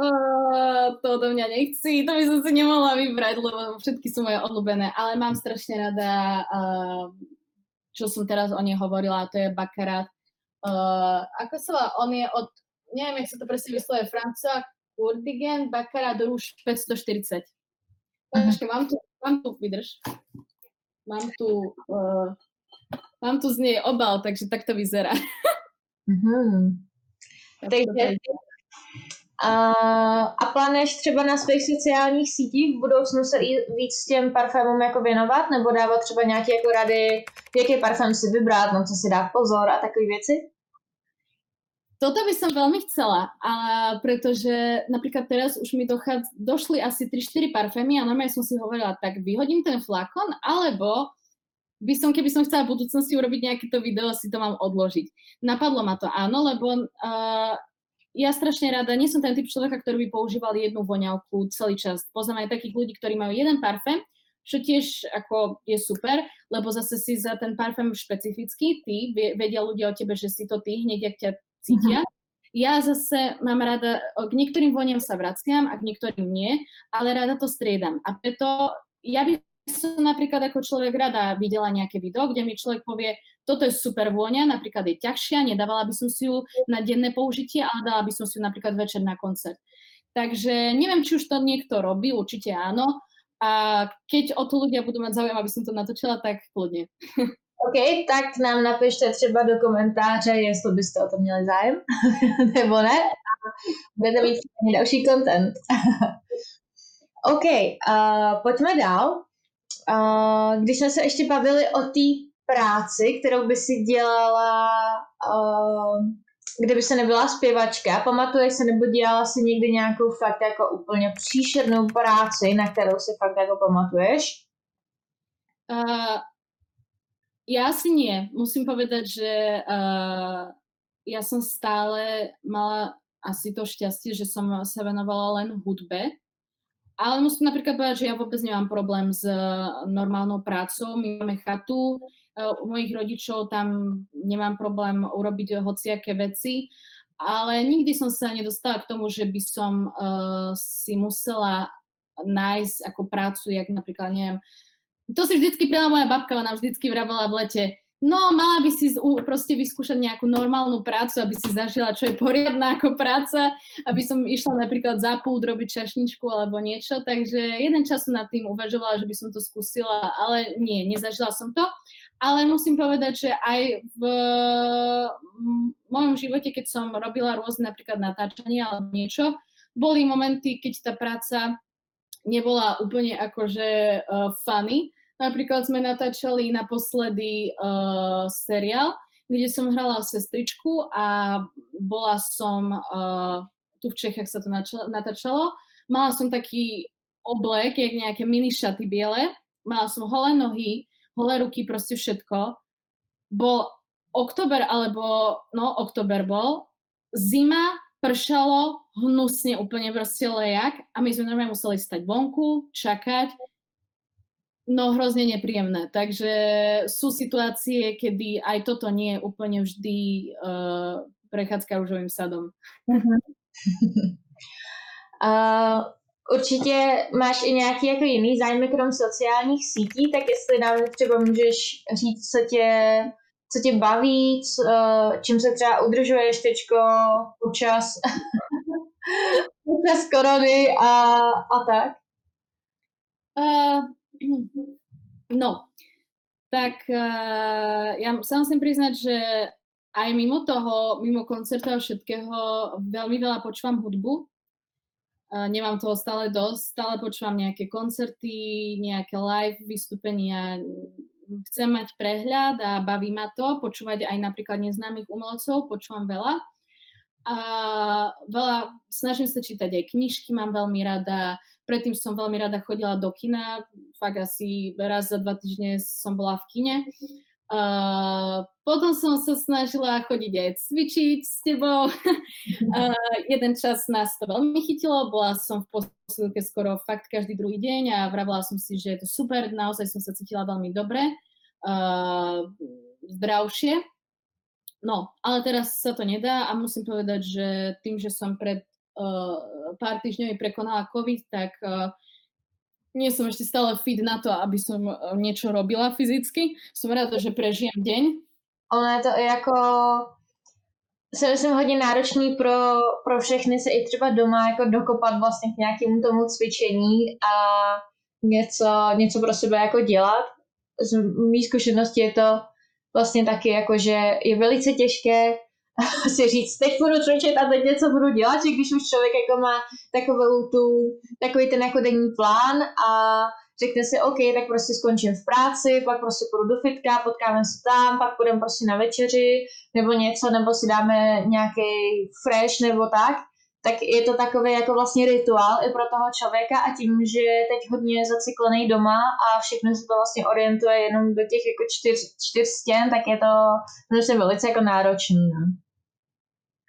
uh, to odo mňa nechci, to by som si nemohla vybrať, lebo všetky sú moje obľúbené, ale mám strašne rada, uh, čo som teraz o nej hovorila, to je Baccarat. Uh, ako sa? On je od, neviem, jak sa to presne vyslovuje, Francova Kurdigen Baccarat Rouge 540. Uh-huh. mám tu, mám tu, vydrž mám tu, uh, mám tu z nej obal, takže tak to vyzerá. Mm-hmm. takže a, a plánuješ třeba na svých sociálních sítích v budoucnu se víc těm parfémům jako věnovat, nebo dávat třeba nějaké jako rady, jaký parfém si vybrat, na co si dát pozor a takové věci? Toto by som veľmi chcela, a pretože napríklad teraz už mi dochádz, došli asi 3-4 parfémy a normálne som si hovorila, tak vyhodím ten flakon, alebo by som, keby som chcela v budúcnosti urobiť nejaké to video, si to mám odložiť. Napadlo ma to áno, lebo uh, ja strašne rada, nie som ten typ človeka, ktorý by používal jednu voňavku celý čas. Poznám aj takých ľudí, ktorí majú jeden parfém, čo tiež ako je super, lebo zase si za ten parfém špecifický, ty, vedia ľudia o tebe, že si to ty, hneď ak ťa cítia. Mm-hmm. Ja zase mám rada, k niektorým voniam sa vraciam a k niektorým nie, ale rada to striedam. A preto ja by som napríklad ako človek rada videla nejaké video, kde mi človek povie, toto je super vôňa, napríklad je ťažšia, nedávala by som si ju na denné použitie, ale dala by som si ju napríklad večer na koncert. Takže neviem, či už to niekto robí, určite áno. A keď o to ľudia budú mať záujem, aby som to natočila, tak kľudne. OK, tak nám napište třeba do komentáře, jestli byste o to měli zájem, nebo ne. Budete mít další content. OK, uh, pojďme dál. Uh, když jsme se ještě bavili o té práci, kterou by si dělala, uh, kdyby se nebyla zpěvačka, pamatuješ se nebo dělala si někdy nějakou fakt jako úplně příšernou práci, na kterou si fakt jako pamatuješ? Uh, Ja asi nie. Musím povedať, že uh, ja som stále mala asi to šťastie, že som sa venovala len hudbe. Ale musím napríklad povedať, že ja vôbec nemám problém s normálnou prácou. My máme chatu, uh, u mojich rodičov tam nemám problém urobiť hociaké veci, ale nikdy som sa nedostala k tomu, že by som uh, si musela nájsť ako prácu, jak napríklad, neviem, to si vždycky prijala moja babka, ona vždycky vravela v lete, No, mala by si proste vyskúšať nejakú normálnu prácu, aby si zažila, čo je poriadna ako práca, aby som išla napríklad za púd robiť čašničku alebo niečo, takže jeden čas som nad tým uvažovala, že by som to skúsila, ale nie, nezažila som to. Ale musím povedať, že aj v mojom živote, keď som robila rôzne napríklad natáčanie alebo niečo, boli momenty, keď tá práca nebola úplne akože uh, funny, Napríklad sme natáčali naposledy uh, seriál, kde som hrala sestričku a bola som, uh, tu v Čechách sa to natáčalo, mala som taký oblek, jak nejaké mini šaty biele, mala som holé nohy, holé ruky, proste všetko. Bol oktober, alebo, no, oktober bol, zima, pršalo, hnusne, úplne proste lejak a my sme normálne museli stať vonku, čakať, No hrozne nepríjemné. Takže sú situácie, kedy aj toto nie je úplne vždy uh, prechádzka rúžovým sadom. Uh-huh. uh, určitě máš i nějaký jako jiný zájmy krom sociálních sítí, tak jestli nám třeba můžeš říct, co tě, co tě baví, co, čím se třeba udržuješ teďko počas, počas korony a, a tak? Uh, No, tak uh, ja sa musím priznať, že aj mimo toho, mimo koncertov a všetkého, veľmi veľa počúvam hudbu. Uh, nemám toho stále dosť, stále počúvam nejaké koncerty, nejaké live vystúpenia. Chcem mať prehľad a baví ma to, počúvať aj napríklad neznámych umelcov, počúvam veľa. A veľa, snažím sa čítať aj knižky, mám veľmi rada, Predtým som veľmi rada chodila do kina, fakt asi raz za dva týždne som bola v kine. Uh, potom som sa snažila chodiť aj cvičiť s tebou. uh, jeden čas nás to veľmi chytilo, bola som v posilke skoro fakt každý druhý deň a vravila som si, že je to super, naozaj som sa cítila veľmi dobre, uh, zdravšie. No, ale teraz sa to nedá a musím povedať, že tým, že som pred pár týždňov prekonala COVID, tak uh, nie som ešte stále fit na to, aby som uh, niečo robila fyzicky. Som rada, že prežijem deň. Ono je to jako si hodně náročný pro, pro všechny se i třeba doma jako dokopat vlastně k nějakému tomu cvičení a něco, něco pro sebe jako dělat. Z mý zkušenosti je to vlastně taky jako, že je velice těžké si říct, teď budu cvičit a teď něco budu dělat, že když už člověk jako má takovou tu, takový ten jako denní plán a řekne si, OK, tak prostě skončím v práci, pak prostě půjdu do fitka, potkáme se tam, pak půjdeme prostě na večeři nebo něco, nebo si dáme nějaký fresh nebo tak, tak je to takový jako vlastně rituál i pro toho člověka a tím, že je teď hodně zacyklený doma a všechno se to vlastně orientuje jenom do těch jako čtyř, čtyř stěn, tak je to myslím velice jako náročný. No.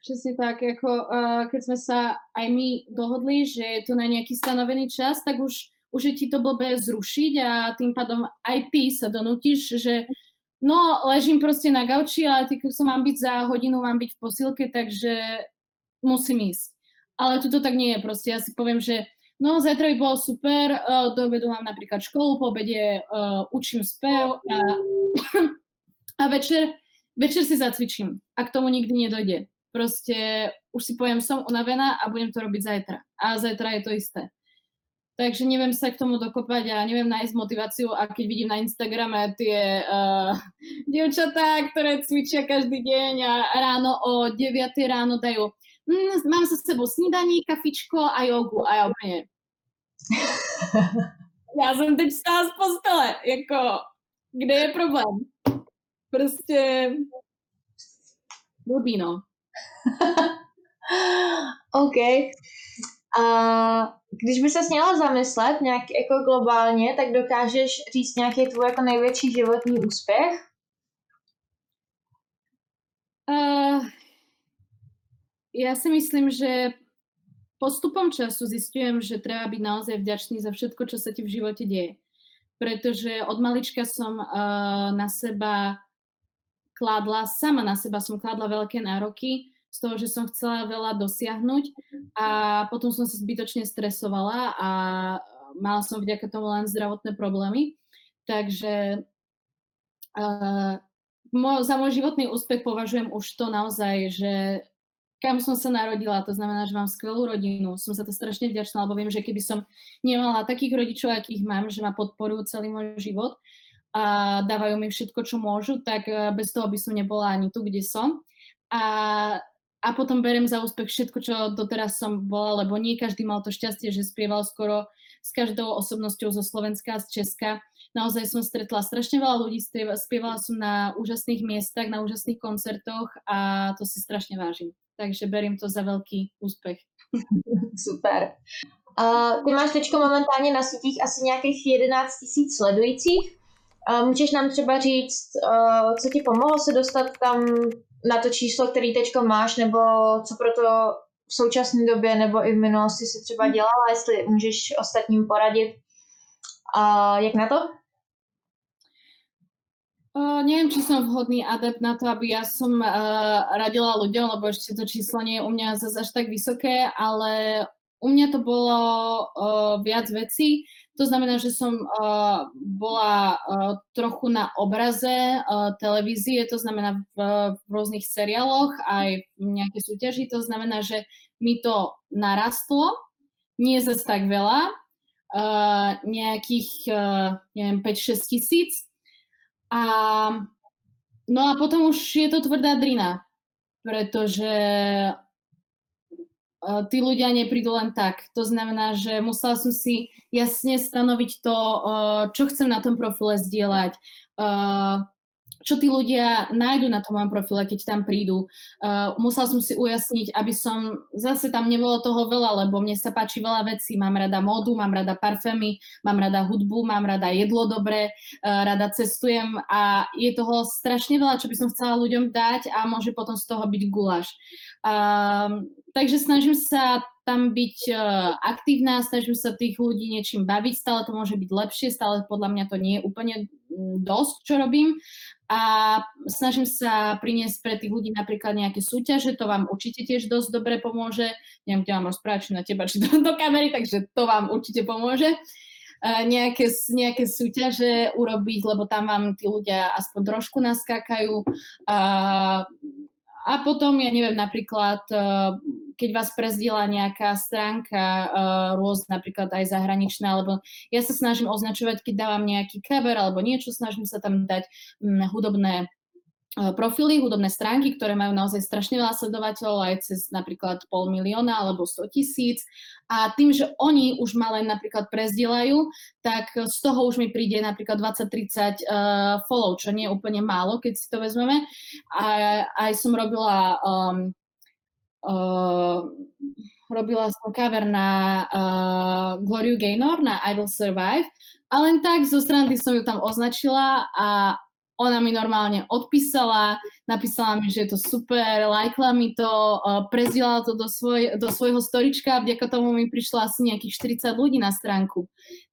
Přesně tak, jako uh, keď sme sa aj my dohodli, že je to na nejaký stanovený čas, tak už, už je ti to blbé zrušiť a tým pádom aj ty sa donútiš, že no, ležím proste na gauči, ale ty som mám byť za hodinu, mám byť v posilke, takže musím ísť. Ale tu to tak nie je proste. Ja si poviem, že no, zajtra by bolo super, uh, do obedu mám napríklad školu, po obede uh, učím spev a, a večer, večer si zacvičím. A k tomu nikdy nedojde proste už si poviem, som unavená a budem to robiť zajtra. A zajtra je to isté. Takže neviem sa k tomu dokopať a neviem nájsť motiváciu a keď vidím na Instagrame tie uh, dievčatá, ktoré cvičia každý deň a ráno o 9 ráno dajú mm, mám sa s sebou snídaní, kafičko a jogu a ja úplne ja som teď stála z postele, jako kde je problém? Prostě blbý, no. OK. A když by se měla zamyslet nějak jako globálně, tak dokážeš říct nějaký tvůj jako největší životní úspěch? Uh, ja si myslím, že postupom času zistujem, že treba byť naozaj vďačný za všetko, čo sa ti v živote deje. Pretože od malička som uh, na seba kladla, sama na seba som kladla veľké nároky z toho, že som chcela veľa dosiahnuť a potom som sa zbytočne stresovala a mala som vďaka tomu len zdravotné problémy. Takže uh, mo, za môj životný úspech považujem už to naozaj, že kam som sa narodila, to znamená, že mám skvelú rodinu, som za to strašne vďačná, lebo viem, že keby som nemala takých rodičov, akých mám, že ma podporujú celý môj život a dávajú mi všetko, čo môžu, tak eh, bez toho by som nebola ani tu, kde som. A, a potom berem za úspech všetko, čo doteraz som bola, lebo nie každý mal to šťastie, že spieval skoro s každou osobnosťou zo Slovenska a z Česka. Naozaj som stretla strašne veľa ľudí, spievala som na úžasných miestach, na úžasných koncertoch a to si strašne vážim takže berím to za velký úspěch. Super. Uh, ty máš teď momentálně na sítích asi nějakých 11 tisíc sledujících. Uh, můžeš nám třeba říct, uh, co ti pomohlo se dostat tam na to číslo, který teď máš, nebo co pro to v současné době nebo i v minulosti si třeba dělala, jestli můžeš ostatním poradit. Uh, jak na to? Uh, neviem, či som vhodný adept na to, aby ja som uh, radila ľuďom, lebo ešte to číslo nie je u mňa zase až tak vysoké, ale u mňa to bolo uh, viac vecí. To znamená, že som uh, bola uh, trochu na obraze uh, televízie, to znamená v, v rôznych seriáloch, aj v nejakej súťaži. To znamená, že mi to narastlo, nie zase tak veľa, uh, nejakých, uh, neviem, 5-6 tisíc, a, no a potom už je to tvrdá drina, pretože tí ľudia neprídu len tak. To znamená, že musela som si jasne stanoviť to, čo chcem na tom profile zdieľať, čo tí ľudia nájdu na tom mojom profile, keď tam prídu. Musela som si ujasniť, aby som, zase tam nebolo toho veľa, lebo mne sa páči veľa vecí. Mám rada módu, mám rada parfémy, mám rada hudbu, mám rada jedlo dobré, uh, rada cestujem a je toho strašne veľa, čo by som chcela ľuďom dať a môže potom z toho byť guláš. Takže snažím sa tam byť uh, aktívna, snažím sa tých ľudí niečím baviť, stále to môže byť lepšie, stále podľa mňa to nie je úplne mm, dosť, čo robím, a snažím sa priniesť pre tých ľudí napríklad nejaké súťaže, to vám určite tiež dosť dobre pomôže. Neviem, kde mám rozprávať, či na teba, či do, do kamery, takže to vám určite pomôže. Uh, nejaké, nejaké súťaže urobiť, lebo tam vám tí ľudia aspoň trošku naskákajú. A potom, ja neviem, napríklad, uh, keď vás prezdiela nejaká stránka uh, rôzna, napríklad aj zahraničná, alebo ja sa snažím označovať, keď dávam nejaký cover alebo niečo, snažím sa tam dať um, hudobné profily, hudobné stránky, ktoré majú naozaj strašne veľa sledovateľov, aj cez napríklad pol milióna alebo 100 tisíc. A tým, že oni už ma len napríklad prezdielajú, tak z toho už mi príde napríklad 20-30 uh, follow, čo nie je úplne málo, keď si to vezmeme. A aj som robila um, Uh, robila som cover na uh, Gloria Gaynor, na I Will Survive a len tak zo strany som ju tam označila a ona mi normálne odpísala, napísala mi, že je to super, lajkla mi to, uh, prezdielala to do, svoj, do svojho storička a vďaka tomu mi prišlo asi nejakých 40 ľudí na stránku.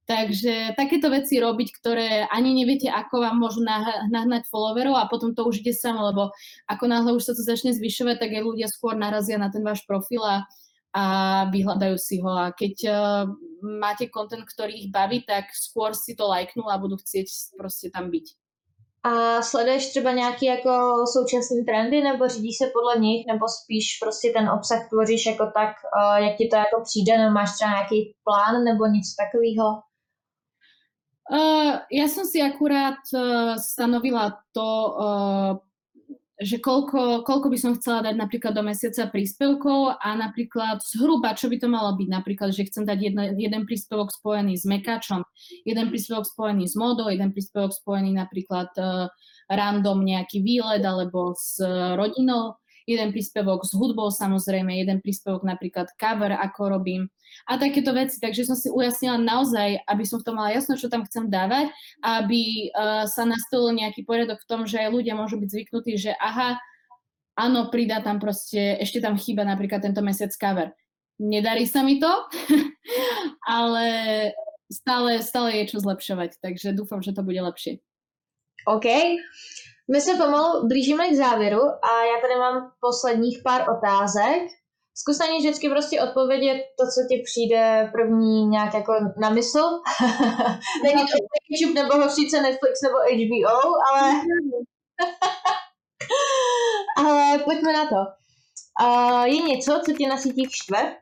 Takže takéto veci robiť, ktoré ani neviete, ako vám môžu nahnať followerov a potom to už ide samo, lebo ako náhle už sa to začne zvyšovať, tak aj ľudia skôr narazia na ten váš profil a, a vyhľadajú si ho. A keď uh, máte kontent, ktorý ich baví, tak skôr si to lajknú a budú chcieť proste tam byť. A sleduješ třeba nějaký jako současný trendy, nebo řídíš se podle nich, nebo spíš prostě ten obsah tvoříš jako tak, jak ti to jako přijde, nebo máš třeba nějaký plán nebo něco takového? Uh, ja som si akurát uh, stanovila to, uh, že koľko, koľko by som chcela dať napríklad do mesiaca príspevkov a napríklad zhruba, čo by to malo byť, napríklad, že chcem dať jedno, jeden príspevok spojený s mekačom, jeden príspevok spojený s modou, jeden príspevok spojený napríklad uh, random nejaký výlet alebo s uh, rodinou, jeden príspevok s hudbou samozrejme, jeden príspevok napríklad cover, ako robím a takéto veci. Takže som si ujasnila naozaj, aby som v tom mala jasno, čo tam chcem dávať, aby uh, sa nastolil nejaký poriadok v tom, že aj ľudia môžu byť zvyknutí, že aha, áno, pridá tam proste, ešte tam chýba napríklad tento mesiac cover. Nedarí sa mi to, ale stále, stále je čo zlepšovať, takže dúfam, že to bude lepšie. OK. My se pomalu blížíme k závěru a já tady mám posledních pár otázek. Zkus na ně vždycky prostě odpovědět to, co ti přijde první nějak jako na mysl. Není to YouTube nebo hořice Netflix nebo HBO, ale Ale pojďme na to. Uh, je něco, co tě na sítích štve?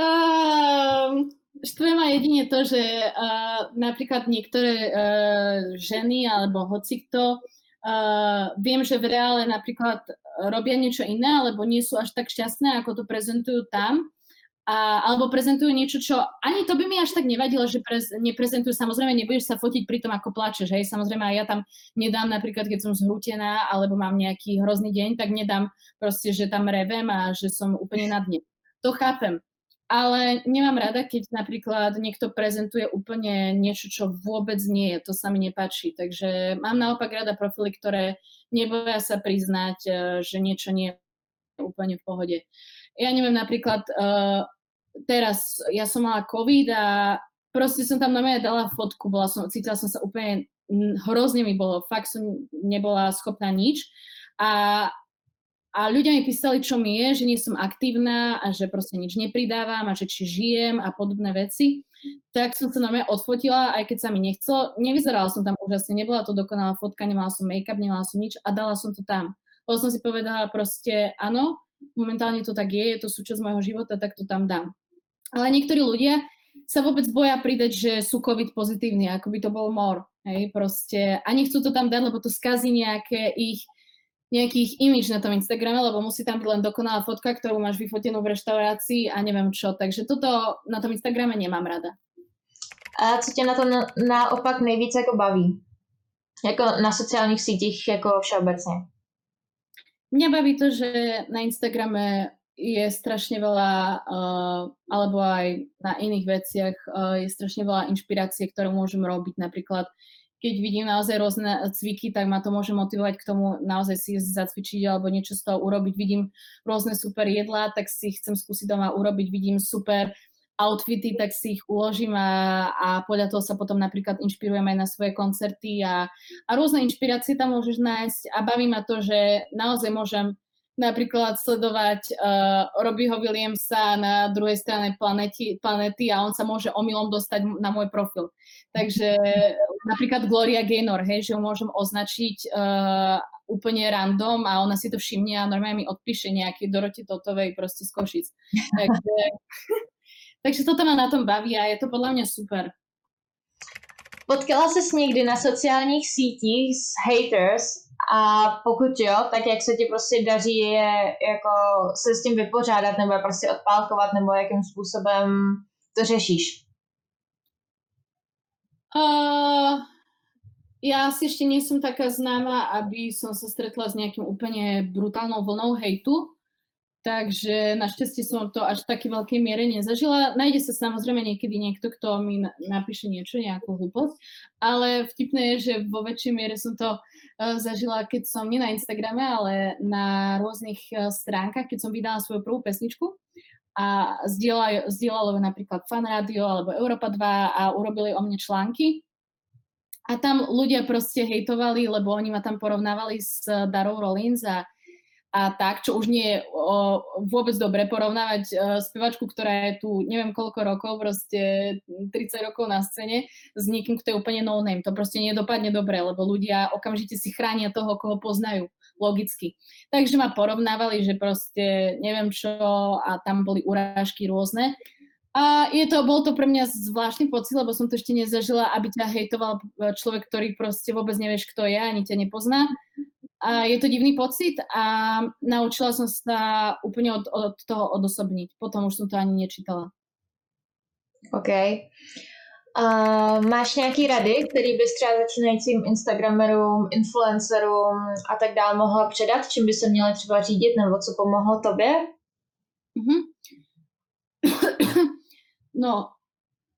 Uh, štve ma jedine to, že uh, napríklad niektoré uh, ženy alebo hocikto uh, viem, že v reále napríklad robia niečo iné, alebo nie sú až tak šťastné, ako to prezentujú tam. A, alebo prezentujú niečo, čo ani to by mi až tak nevadilo, že prez, neprezentujú. Samozrejme, nebudeš sa fotiť pri tom, ako plačeš, hej. Samozrejme, aj ja tam nedám napríklad, keď som zhrútená, alebo mám nejaký hrozný deň, tak nedám proste, že tam revem a že som úplne na dne. To chápem. Ale nemám rada, keď napríklad niekto prezentuje úplne niečo, čo vôbec nie je. To sa mi nepáči. Takže mám naopak rada profily, ktoré neboja sa priznať, e, že niečo nie je úplne v pohode. Ja neviem, napríklad uh, teraz ja som mala COVID a proste som tam mňa dala fotku, bola som, cítila som sa úplne, hrozne mi bolo, fakt som nebola schopná nič. A, a ľudia mi písali, čo mi je, že nie som aktívna a že proste nič nepridávam a že či žijem a podobné veci. Tak som sa na mňa odfotila, aj keď sa mi nechcelo. Nevyzerala som tam úžasne, nebola to dokonalá fotka, nemala som make-up, nemala som nič a dala som to tam. Lebo som si povedala proste, áno, momentálne to tak je, je to súčasť môjho života, tak to tam dám. Ale niektorí ľudia sa vôbec boja pridať, že sú COVID pozitívni, ako by to bol mor. Hej, proste. A nechcú to tam dať, lebo to skazí nejaké ich nejakých imidž na tom Instagrame, lebo musí tam byť len dokonalá fotka, ktorú máš vyfotenú v reštaurácii a neviem čo. Takže toto na tom Instagrame nemám rada. A co tě na tom naopak nejvíc jako baví? Jako na sociálních sítích jako všeobecně? Mňa baví to, že na Instagrame je strašne veľa, uh, alebo aj na iných veciach uh, je strašne veľa inšpirácie, ktoré môžem robiť. Napríklad, keď vidím naozaj rôzne cviky, tak ma to môže motivovať k tomu naozaj si zacvičiť alebo niečo z toho urobiť. Vidím rôzne super jedlá, tak si chcem skúsiť doma urobiť. Vidím super outfity, tak si ich uložím a, a podľa toho sa potom napríklad inšpirujem aj na svoje koncerty a, a rôzne inšpirácie tam môžeš nájsť a baví ma to, že naozaj môžem napríklad sledovať uh, Robbieho Williamsa na druhej strane planety, planety a on sa môže omylom dostať na môj profil. Takže napríklad Gloria Gaynor, hej, že ju môžem označiť uh, úplne random a ona si to všimne a normálne mi odpíše nejaký Doroti Totovej proste z Košic. Takže, takže toto ma na tom baví a je to podľa mňa super. Potkala ses někdy na sociálních sítích s haters a pokud jo, tak jak se ti prostě daří je jako se s tím vypořádat nebo prostě odpálkovat nebo jakým způsobem to řešíš? Uh, ja asi ešte nie som taká známa, aby som sa stretla s nejakým úplne brutálnou vlnou hejtu. Takže našťastie som to až v takej veľkej miere nezažila. Nájde sa samozrejme niekedy niekto, kto mi napíše niečo, nejakú hlúposť, ale vtipné je, že vo väčšej miere som to uh, zažila, keď som nie na Instagrame, ale na rôznych uh, stránkach, keď som vydala svoju prvú pesničku a zdieľalo napríklad Fan Radio alebo Europa 2 a urobili o mne články. A tam ľudia proste hejtovali, lebo oni ma tam porovnávali s Darou Rollins a a tak, čo už nie je o, vôbec dobre porovnávať uh, spevačku, ktorá je tu neviem koľko rokov, proste 30 rokov na scéne s niekým, kto je úplne no name. To proste nedopadne dobre, lebo ľudia okamžite si chránia toho, koho poznajú logicky. Takže ma porovnávali, že proste neviem čo a tam boli urážky rôzne. A je to, bol to pre mňa zvláštny pocit, lebo som to ešte nezažila, aby ťa hejtoval človek, ktorý proste vôbec nevieš, kto je, ani ťa nepozná. A je to divný pocit a naučila som sa úplne od, od toho odosobniť. Potom už som to ani nečítala. OK. Uh, máš nějaký rady, který bys třeba začínajícím Instagramerům, influencerům a tak dále mohla předat, čím by se měli třeba řídit nebo co pomohlo tobě? Mm-hmm. no,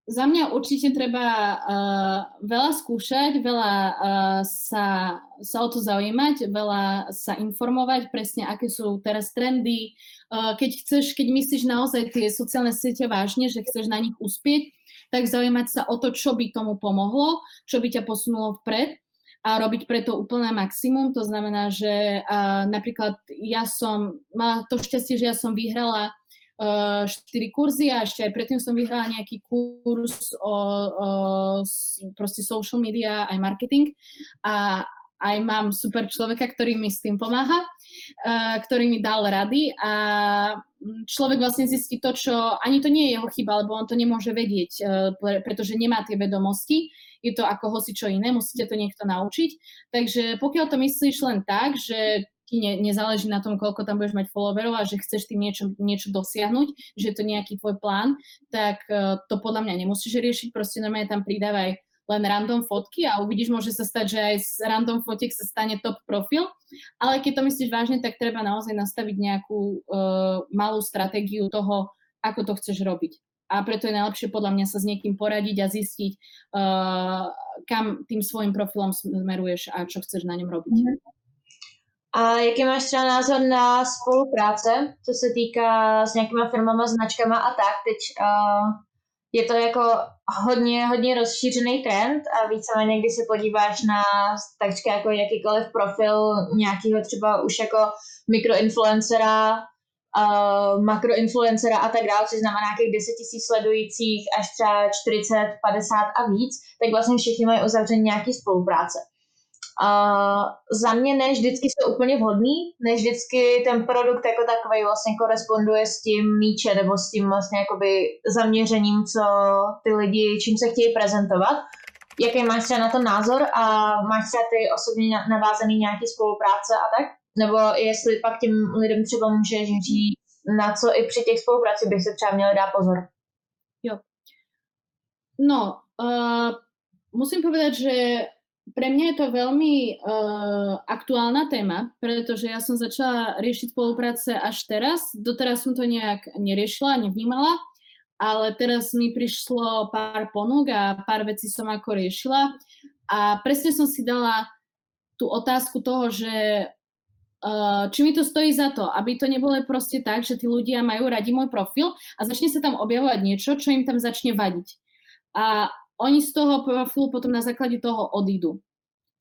za mňa určite treba uh, veľa skúšať, veľa uh, sa, sa o to zaujímať, veľa sa informovať presne, aké sú teraz trendy. Uh, keď chceš, keď myslíš naozaj tie sociálne siete vážne, že chceš na nich uspieť, tak zaujímať sa o to, čo by tomu pomohlo, čo by ťa posunulo vpred a robiť preto úplné maximum. To znamená, že uh, napríklad ja som mala to šťastie, že ja som vyhrala 4 kurzy a ešte aj predtým som vyhrala nejaký kurz o, o proste social media aj marketing a aj mám super človeka, ktorý mi s tým pomáha, uh, ktorý mi dal rady a človek vlastne zistí to, čo ani to nie je jeho chyba, lebo on to nemôže vedieť, uh, pretože nemá tie vedomosti. Je to ako hoci čo iné, musíte to niekto naučiť. Takže pokiaľ to myslíš len tak, že ti ne, nezáleží na tom, koľko tam budeš mať followerov a že chceš tým niečo, niečo dosiahnuť, že je to nejaký tvoj plán, tak uh, to podľa mňa nemusíš riešiť, proste normálne tam pridávaj len random fotky a uvidíš, môže sa stať, že aj z random fotiek sa stane top profil, ale keď to myslíš vážne, tak treba naozaj nastaviť nejakú uh, malú stratégiu toho, ako to chceš robiť. A preto je najlepšie podľa mňa sa s niekým poradiť a zistiť, uh, kam tým svojim profilom smeruješ a čo chceš na ňom robiť. Mm-hmm. A jaký máš třeba názor na spolupráce, co se týká s nějakýma firmama, značkama a tak? Teď uh, je to jako hodně, hodně rozšířený trend a víceméně, když se podíváš na takřka jako jakýkoliv profil nějakého třeba už jako mikroinfluencera, uh, makroinfluencera a tak dále, což znamená nějakých 10 tisíc sledujících až třeba 40, 50 a víc, tak vlastně všichni mají uzavřený nějaký spolupráce. Za mě ne vždycky jsou úplně vhodný, ne vždycky ten produkt jako takový vlastně koresponduje s tím míče nebo s tím vlastně jakoby zaměřením, co ty lidi, čím se chtějí prezentovat. Jaký máš třeba na to názor a máš třeba ty osobně navázaný nějaký spolupráce a tak? Nebo jestli pak těm lidem třeba můžeš říct, na co i při těch spolupracích bych se třeba měli dát pozor? Jo. No, uh, musím povedať, že pre mňa je to veľmi uh, aktuálna téma, pretože ja som začala riešiť spolupráce až teraz. Doteraz som to nejak neriešila, nevnímala, ale teraz mi prišlo pár ponúk a pár vecí som ako riešila. A presne som si dala tú otázku toho, že uh, či mi to stojí za to, aby to nebolo proste tak, že tí ľudia majú radi môj profil a začne sa tam objavovať niečo, čo im tam začne vadiť. A oni z toho profilu potom na základe toho odídu.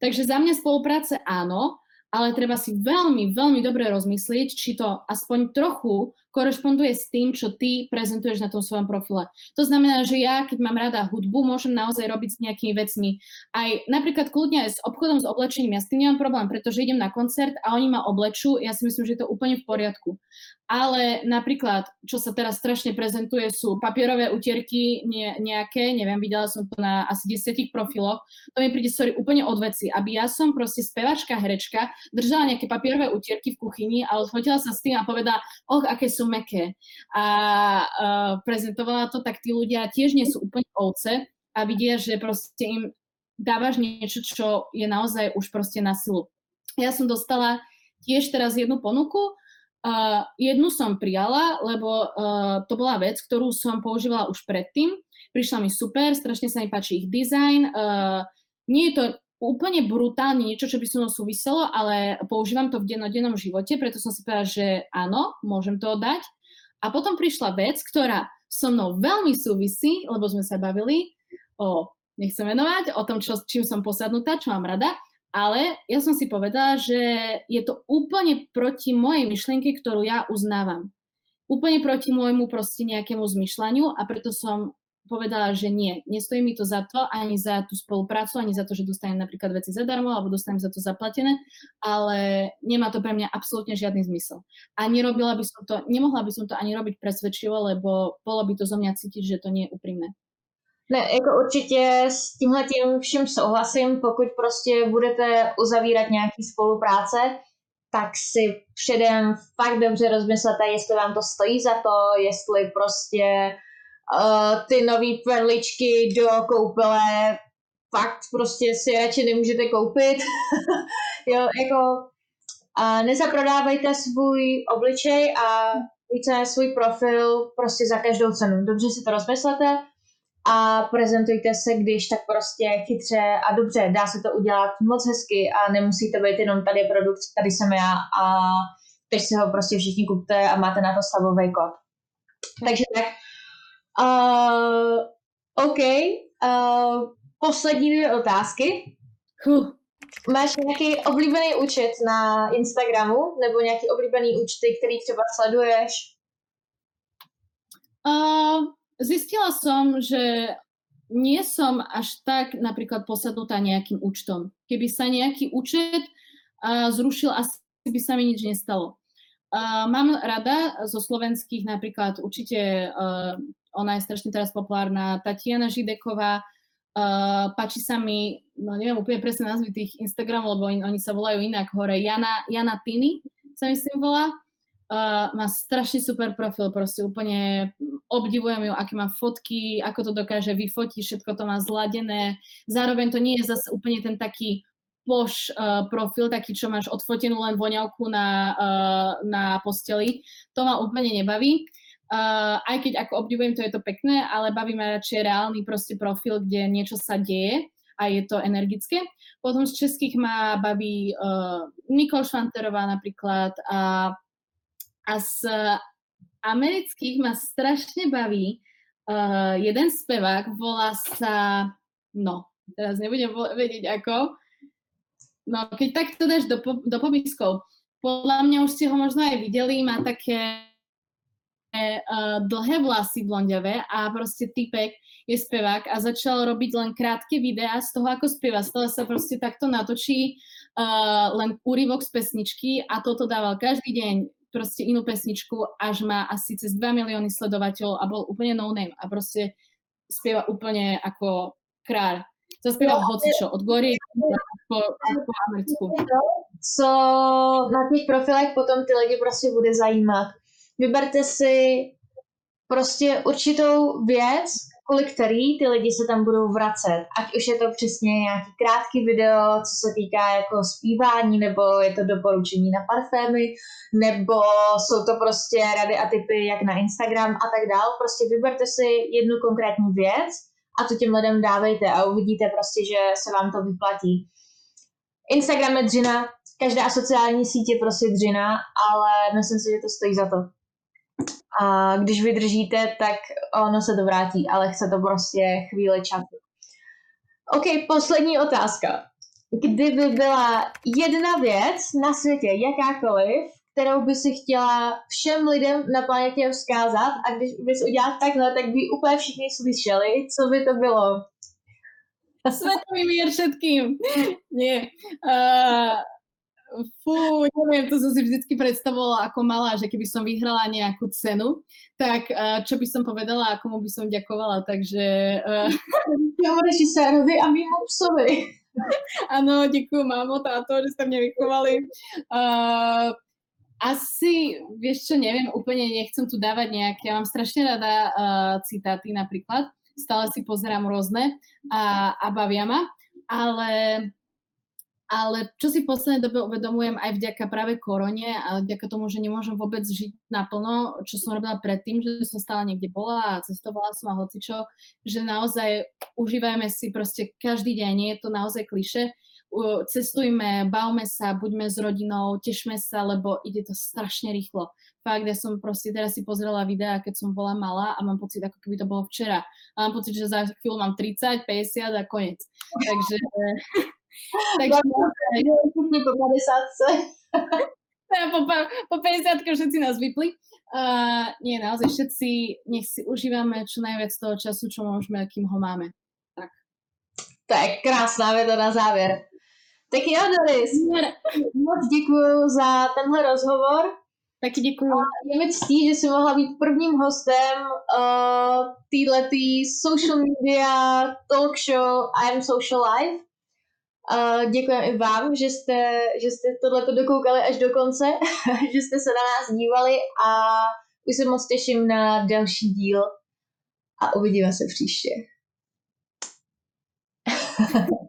Takže za mňa spolupráce áno, ale treba si veľmi, veľmi dobre rozmyslieť, či to aspoň trochu korešponduje s tým, čo ty prezentuješ na tom svojom profile. To znamená, že ja, keď mám rada hudbu, môžem naozaj robiť s nejakými vecmi. Aj napríklad kľudne aj s obchodom, s oblečením, ja s tým nemám problém, pretože idem na koncert a oni ma oblečú, ja si myslím, že je to úplne v poriadku. Ale napríklad, čo sa teraz strašne prezentuje, sú papierové utierky ne, nejaké, neviem, videla som to na asi desiatich profiloch, to mi príde, sorry, úplne od veci, aby ja som proste spevačka, herečka, držala nejaké papierové utierky v kuchyni a odfotila sa s tým a povedala, och, aké sú meké. A uh, prezentovala to, tak tí ľudia tiež nie sú úplne ovce a vidia, že proste im dávaš niečo, čo je naozaj už proste na silu. Ja som dostala tiež teraz jednu ponuku, Uh, jednu som prijala, lebo uh, to bola vec, ktorú som používala už predtým. Prišla mi super, strašne sa mi páči ich dizajn. Uh, nie je to úplne brutálne niečo, čo by so mnou súviselo, ale používam to v dennodennom živote, preto som si povedala, že áno, môžem to dať. A potom prišla vec, ktorá so mnou veľmi súvisí, lebo sme sa bavili o, nechcem venovať, o tom, čo, čím som posadnutá, čo mám rada. Ale ja som si povedala, že je to úplne proti mojej myšlienke, ktorú ja uznávam. Úplne proti môjmu proste nejakému zmyšľaniu a preto som povedala, že nie, nestojí mi to za to, ani za tú spoluprácu, ani za to, že dostanem napríklad veci zadarmo, alebo dostanem za to zaplatené, ale nemá to pre mňa absolútne žiadny zmysel. A nerobila by som to, nemohla by som to ani robiť presvedčivo, lebo bolo by to zo mňa cítiť, že to nie je úprimné. Ne, jako určitě s tímhle tím vším souhlasím, pokud prostě budete uzavírat nějaký spolupráce, tak si předem fakt dobře rozmyslete, jestli vám to stojí za to, jestli prostě uh, ty nové perličky do koupele fakt prostě si radši nemůžete koupit. jo, jako uh, nezaprodávejte svůj obličej a více svůj profil prostě za každou cenu. Dobře si to rozmyslete, a prezentujte se, když tak prostě chytře a dobře, dá se to udělat moc hezky a nemusí to být jenom tady produkt, tady jsem já a teď si ho prostě všichni kupte a máte na to slavový kód. Takže tak. Uh, OK. Uh, poslední dvě otázky. Huh. Máš nějaký oblíbený účet na Instagramu nebo nějaký oblíbený účty, který třeba sleduješ? Uh, zistila som, že nie som až tak napríklad posadnutá nejakým účtom. Keby sa nejaký účet uh, zrušil, asi by sa mi nič nestalo. Uh, mám rada zo slovenských napríklad určite, uh, ona je strašne teraz populárna, Tatiana Žideková, uh, páči sa mi, no neviem úplne presne názvy tých Instagramov, lebo oni, oni sa volajú inak hore, Jana, Jana Tiny sa myslím volá, Uh, má strašne super profil, proste úplne obdivujem ju, aké má fotky, ako to dokáže vyfotiť, všetko to má zladené. Zároveň to nie je zase úplne ten taký poš uh, profil, taký, čo máš odfotenú len voňavku na, uh, na posteli. To ma úplne nebaví. Uh, aj keď ako obdivujem, to je to pekné, ale baví ma radšej reálny proste profil, kde niečo sa deje a je to energické. Potom z českých má baví uh, Nikol Švanterová napríklad a a z amerických ma strašne baví uh, jeden spevák, volá sa, no, teraz nebudem vedieť ako, no keď tak dáš do, do popiskov, podľa mňa už ste ho možno aj videli, má také uh, dlhé vlasy blondiavé a proste typek je spevák a začal robiť len krátke videá z toho, ako spieva. Stále sa proste takto natočí uh, len úryvok z pesničky a toto dával každý deň proste inú pesničku, až má asi cez 2 milióny sledovateľov a bol úplne no name a proste spieva úplne ako kráľ. Zaspieva no, hocičo, od gory po, po americku. Co na těch profilech potom ty lidi prostě bude zajímat. Vyberte si prostě určitou věc, kvůli který ty lidi se tam budou vracet. Ať už je to přesně nějaký krátký video, co se týká jako zpívání, nebo je to doporučení na parfémy, nebo jsou to prostě rady a typy jak na Instagram a tak dál. Prostě vyberte si jednu konkrétní věc a to těm lidem dávejte a uvidíte prostě, že se vám to vyplatí. Instagram je dřina, každá sociální síť je prostě dřina, ale myslím si, že to stojí za to a když vydržíte, tak ono se to vrátí, ale chce to prostě chvíli času. OK, poslední otázka. Kdyby byla jedna věc na světě, jakákoliv, kterou by si chtěla všem lidem na planetě vzkázat a když bys udělal takhle, tak by úplně všichni slyšeli, co by to bylo? Svetový mír všetkým. Nie. Uh, fú, neviem, to som si vždycky predstavovala ako malá, že keby som vyhrala nejakú cenu, tak uh, čo by som povedala a komu by som ďakovala, takže... Uh... režisérovi a mimo psovi. Áno, ďakujem mámo, táto, že ste mňa vychovali. Uh, asi, vieš čo, neviem, úplne nechcem tu dávať nejaké, ja mám strašne rada uh, citáty napríklad, stále si pozerám rôzne a, a bavia ma, ale ale čo si v poslednej dobe uvedomujem aj vďaka práve korone a vďaka tomu, že nemôžem vôbec žiť naplno, čo som robila predtým, že som stále niekde bola a cestovala som a hocičo, že naozaj užívajme si proste každý deň, nie je to naozaj kliše, cestujme, bavme sa, buďme s rodinou, tešme sa, lebo ide to strašne rýchlo. Fakt, ja som proste teraz si pozrela videa, keď som bola malá a mám pocit, ako keby to bolo včera. A mám pocit, že za chvíľu mám 30, 50 a koniec. Takže Takže všichni po 50. po, po 50 všetci nás vypli. Uh, nie, naozaj všetci, nech si užívame čo najviac toho času, čo môžeme, kým ho máme. Tak. To je krásná věta na závěr. Tak jo, Doris, moc děkuji za tenhle rozhovor. Taky děkuji. Je mi ctí, že jsi mohla být prvním hostem uh, týhletý social media talk show I am Social Life. Uh, děkujeme i vám, že jste, že jste tohleto dokoukali až do konce, že jste se na nás dívali a už se moc těším na další díl a uvidíme se příště.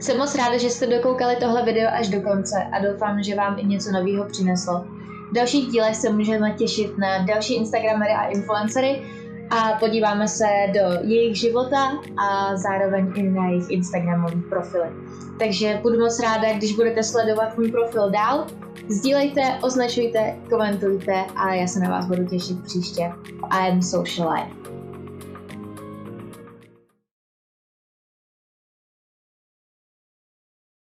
Jsem moc ráda, že jste dokoukali tohle video až do konce a doufám, že vám i něco nového přineslo. V dalších dílech se můžeme těšit na další Instagramery a influencery, a podíváme se do jejich života a zároveň i na jejich Instagramový profily. Takže budu moc ráda, když budete sledovat můj profil dál. Sdílejte, označujte, komentujte a já se na vás budu těšit příště. I am Social Life.